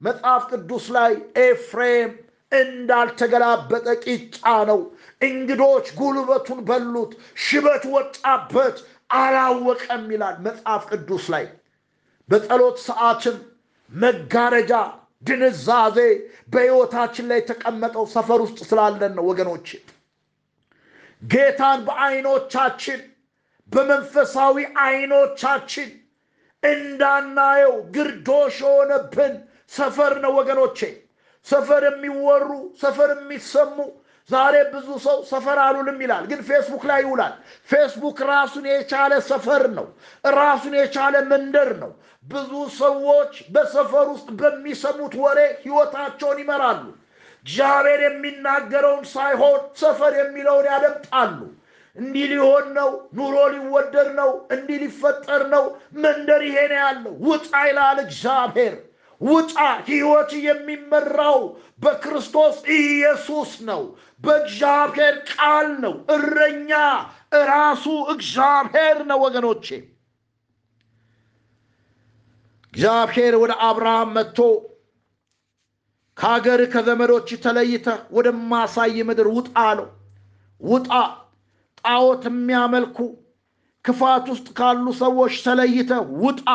መጽሐፍ ቅዱስ ላይ ኤፍሬም እንዳልተገላበጠ ቂጣ ነው፣ እንግዶች ጉልበቱን በሉት፣ ሽበት ወጣበት፣ አላወቀም ይላል መጽሐፍ ቅዱስ ላይ። በጸሎት ሰዓትም መጋረጃ ድንዛዜ በሕይወታችን ላይ የተቀመጠው ሰፈር ውስጥ ስላለን ነው ወገኖች። ጌታን በዐይኖቻችን በመንፈሳዊ ዐይኖቻችን እንዳናየው ግርዶሽ የሆነብን ሰፈር ነው ወገኖቼ። ሰፈር የሚወሩ ሰፈር የሚሰሙ ዛሬ ብዙ ሰው ሰፈር አሉልም ይላል፣ ግን ፌስቡክ ላይ ይውላል። ፌስቡክ ራሱን የቻለ ሰፈር ነው፣ ራሱን የቻለ መንደር ነው። ብዙ ሰዎች በሰፈር ውስጥ በሚሰሙት ወሬ ሕይወታቸውን ይመራሉ። እግዚአብሔር የሚናገረውን ሳይሆን ሰፈር የሚለውን ያደምጣሉ። እንዲህ ሊሆን ነው፣ ኑሮ ሊወደድ ነው፣ እንዲህ ሊፈጠር ነው፣ መንደር ይሄ ነው ያለው። ውጣ ይላል እግዚአብሔር። ውጣ። ሕይወት የሚመራው በክርስቶስ ኢየሱስ ነው፣ በእግዚአብሔር ቃል ነው። እረኛ ራሱ እግዚአብሔር ነው ወገኖቼ። እግዚአብሔር ወደ አብርሃም መጥቶ ከሀገር ከዘመዶች ተለይተህ ወደማሳይ ምድር ውጣ አለው። ውጣ ጣዖት የሚያመልኩ ክፋት ውስጥ ካሉ ሰዎች ተለይተህ ውጣ።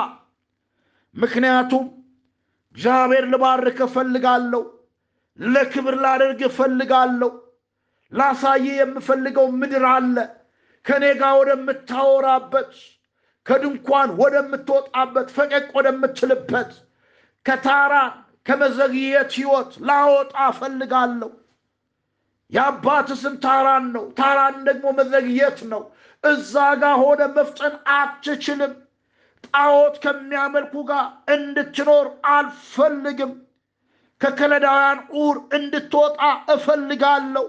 ምክንያቱም እግዚአብሔር ልባርክ እፈልጋለሁ፣ ለክብር ላደርግ እፈልጋለሁ። ላሳይ የምፈልገው ምድር አለ ከእኔ ጋር ወደምታወራበት ከድንኳን ወደምትወጣበት ፈቀቅ ወደምትልበት ከታራ ከመዘግየት ሕይወት ላወጣ እፈልጋለሁ። የአባት ስም ታራን ነው። ታራን ደግሞ መዘግየት ነው። እዛ ጋር ሆነ መፍጠን አትችልም። ጣዖት ከሚያመልኩ ጋር እንድትኖር አልፈልግም። ከከለዳውያን ዑር እንድትወጣ እፈልጋለሁ።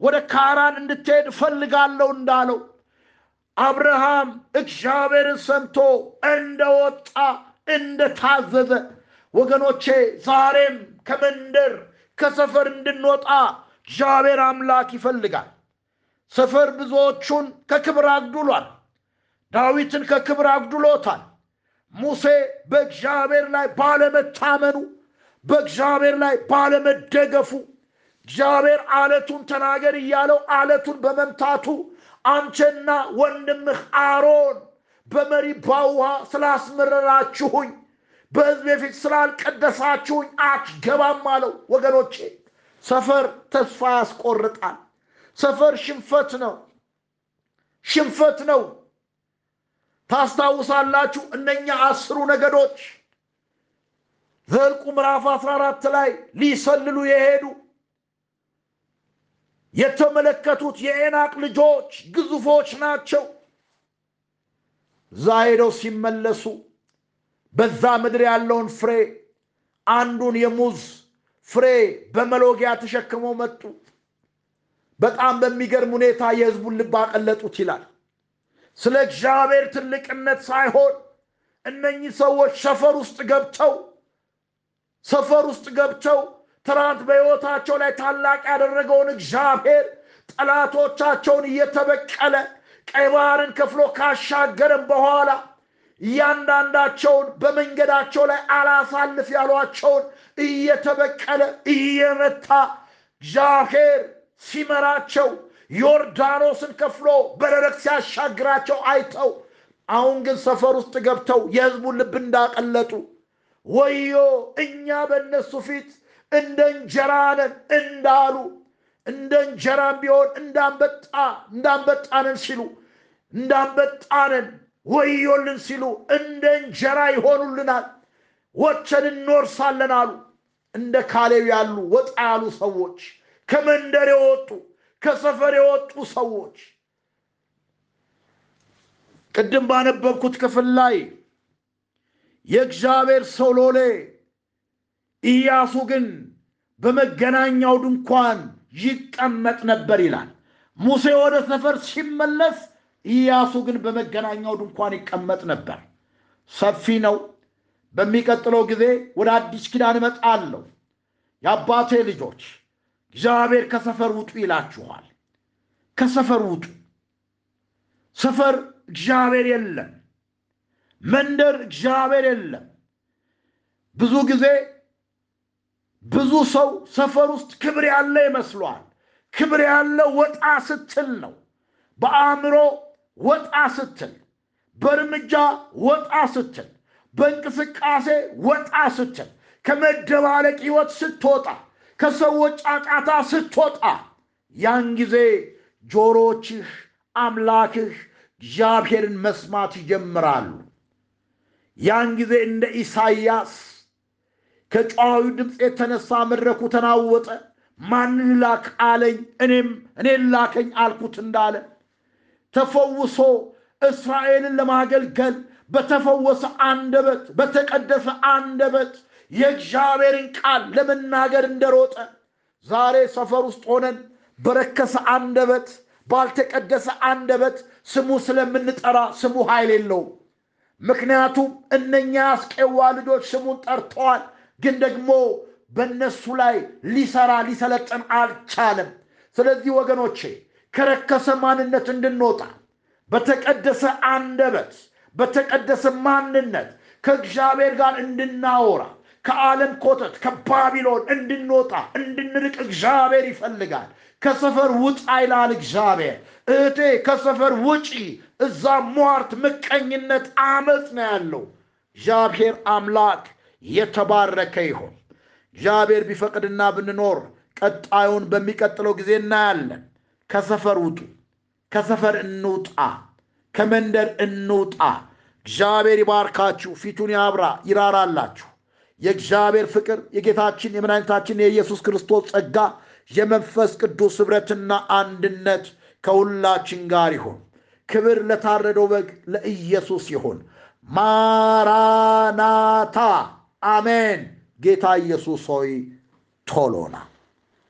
ወደ ካራን እንድትሄድ እፈልጋለሁ እንዳለው አብርሃም እግዚአብሔርን ሰምቶ እንደወጣ እንደታዘዘ ወገኖቼ ዛሬም ከመንደር ከሰፈር እንድንወጣ እግዚአብሔር አምላክ ይፈልጋል። ሰፈር ብዙዎቹን ከክብር አግዱሏል። ዳዊትን ከክብር አግዱሎታል። ሙሴ በእግዚአብሔር ላይ ባለመታመኑ፣ በእግዚአብሔር ላይ ባለመደገፉ እግዚአብሔር አለቱን ተናገር እያለው አለቱን በመምታቱ አንቺና ወንድምህ አሮን በመሪባ ውሃ ስላስመረራችሁኝ በሕዝቤ ፊት ስላልቀደሳችሁኝ አትገባም አለው። ወገኖቼ ሰፈር ተስፋ ያስቆርጣል። ሰፈር ሽንፈት ነው፣ ሽንፈት ነው። ታስታውሳላችሁ እነኛ አስሩ ነገዶች ዘኍልቍ ምዕራፍ 14 ላይ ሊሰልሉ የሄዱ የተመለከቱት የኤናቅ ልጆች ግዙፎች ናቸው። እዛ ሄደው ሲመለሱ በዛ ምድር ያለውን ፍሬ አንዱን የሙዝ ፍሬ በመሎጊያ ተሸክመው መጡ። በጣም በሚገርም ሁኔታ የሕዝቡን ልብ አቀለጡት ይላል። ስለ እግዚአብሔር ትልቅነት ሳይሆን እነኚህ ሰዎች ሰፈር ውስጥ ገብተው ሰፈር ውስጥ ገብተው ትናንት በሕይወታቸው ላይ ታላቅ ያደረገውን እግዚአብሔር ጠላቶቻቸውን እየተበቀለ ቀይ ባህርን ከፍሎ ካሻገረም በኋላ እያንዳንዳቸውን በመንገዳቸው ላይ አላሳልፍ ያሏቸውን እየተበቀለ እየመታ እግዚአብሔር ሲመራቸው ዮርዳኖስን ከፍሎ በደረቅ ሲያሻግራቸው አይተው አሁን ግን ሰፈር ውስጥ ገብተው የሕዝቡን ልብ እንዳቀለጡ ወዮ እኛ በእነሱ ፊት እንደ እንጀራ እንዳሉ እንደ እንጀራም ቢሆን እንዳንበጣ እንዳንበጣነን ሲሉ እንዳንበጣነን ወዮልን ሲሉ እንደ እንጀራ ይሆኑልናል፣ ወቸን እንወርሳለን አሉ። እንደ ካሌብ ያሉ ወጣ ያሉ ሰዎች፣ ከመንደር የወጡ ከሰፈር የወጡ ሰዎች ቅድም ባነበብኩት ክፍል ላይ የእግዚአብሔር ሰው ሎሌ ኢያሱ ግን በመገናኛው ድንኳን ይቀመጥ ነበር ይላል። ሙሴ ወደ ሰፈር ሲመለስ ኢያሱ ግን በመገናኛው ድንኳን ይቀመጥ ነበር። ሰፊ ነው። በሚቀጥለው ጊዜ ወደ አዲስ ኪዳን እመጣለሁ። የአባቴ ልጆች እግዚአብሔር ከሰፈር ውጡ ይላችኋል። ከሰፈር ውጡ። ሰፈር እግዚአብሔር የለም። መንደር እግዚአብሔር የለም። ብዙ ጊዜ ብዙ ሰው ሰፈር ውስጥ ክብር ያለ ይመስሏል። ክብር ያለው ወጣ ስትል ነው። በአእምሮ ወጣ ስትል፣ በእርምጃ ወጣ ስትል፣ በእንቅስቃሴ ወጣ ስትል፣ ከመደባለቅ ሕይወት ስትወጣ ከሰዎች ጫጫታ ስትወጣ ያን ጊዜ ጆሮችህ አምላክህ እግዚአብሔርን መስማት ይጀምራሉ። ያን ጊዜ እንደ ኢሳይያስ ከጨዋዊ ድምፅ የተነሳ መድረኩ ተናወጠ፣ ማንን ላክ አለኝ፣ እኔም እኔን ላከኝ አልኩት እንዳለ ተፈውሶ እስራኤልን ለማገልገል በተፈወሰ አንደበት በተቀደሰ አንደበት የእግዚአብሔርን ቃል ለመናገር እንደሮጠ ዛሬ ሰፈር ውስጥ ሆነን በረከሰ አንደበት ባልተቀደሰ አንደበት ስሙ ስለምንጠራ ስሙ ኃይል የለውም። ምክንያቱም እነኛ አስቄዋ ልጆች ስሙን ጠርተዋል፣ ግን ደግሞ በእነሱ ላይ ሊሰራ ሊሰለጥን አልቻለም። ስለዚህ ወገኖቼ ከረከሰ ማንነት እንድንወጣ በተቀደሰ አንደበት በተቀደሰ ማንነት ከእግዚአብሔር ጋር እንድናወራ ከዓለም ኮተት ከባቢሎን እንድንወጣ እንድንርቅ እግዚአብሔር ይፈልጋል። ከሰፈር ውጣ ይላል እግዚአብሔር። እህቴ ከሰፈር ውጪ፣ እዛ ሟርት፣ ምቀኝነት፣ አመፅ ነው ያለው። እግዚአብሔር አምላክ የተባረከ ይሆን። እግዚአብሔር ቢፈቅድና ብንኖር ቀጣዩን በሚቀጥለው ጊዜ እናያለን። ከሰፈር ውጡ፣ ከሰፈር እንውጣ፣ ከመንደር እንውጣ። እግዚአብሔር ይባርካችሁ፣ ፊቱን ያብራ፣ ይራራላችሁ። የእግዚአብሔር ፍቅር የጌታችን የመድኃኒታችን የኢየሱስ ክርስቶስ ጸጋ የመንፈስ ቅዱስ ኅብረትና አንድነት ከሁላችን ጋር ይሁን። ክብር ለታረደው በግ ለኢየሱስ ይሁን። ማራናታ አሜን። ጌታ ኢየሱስ ሆይ ቶሎና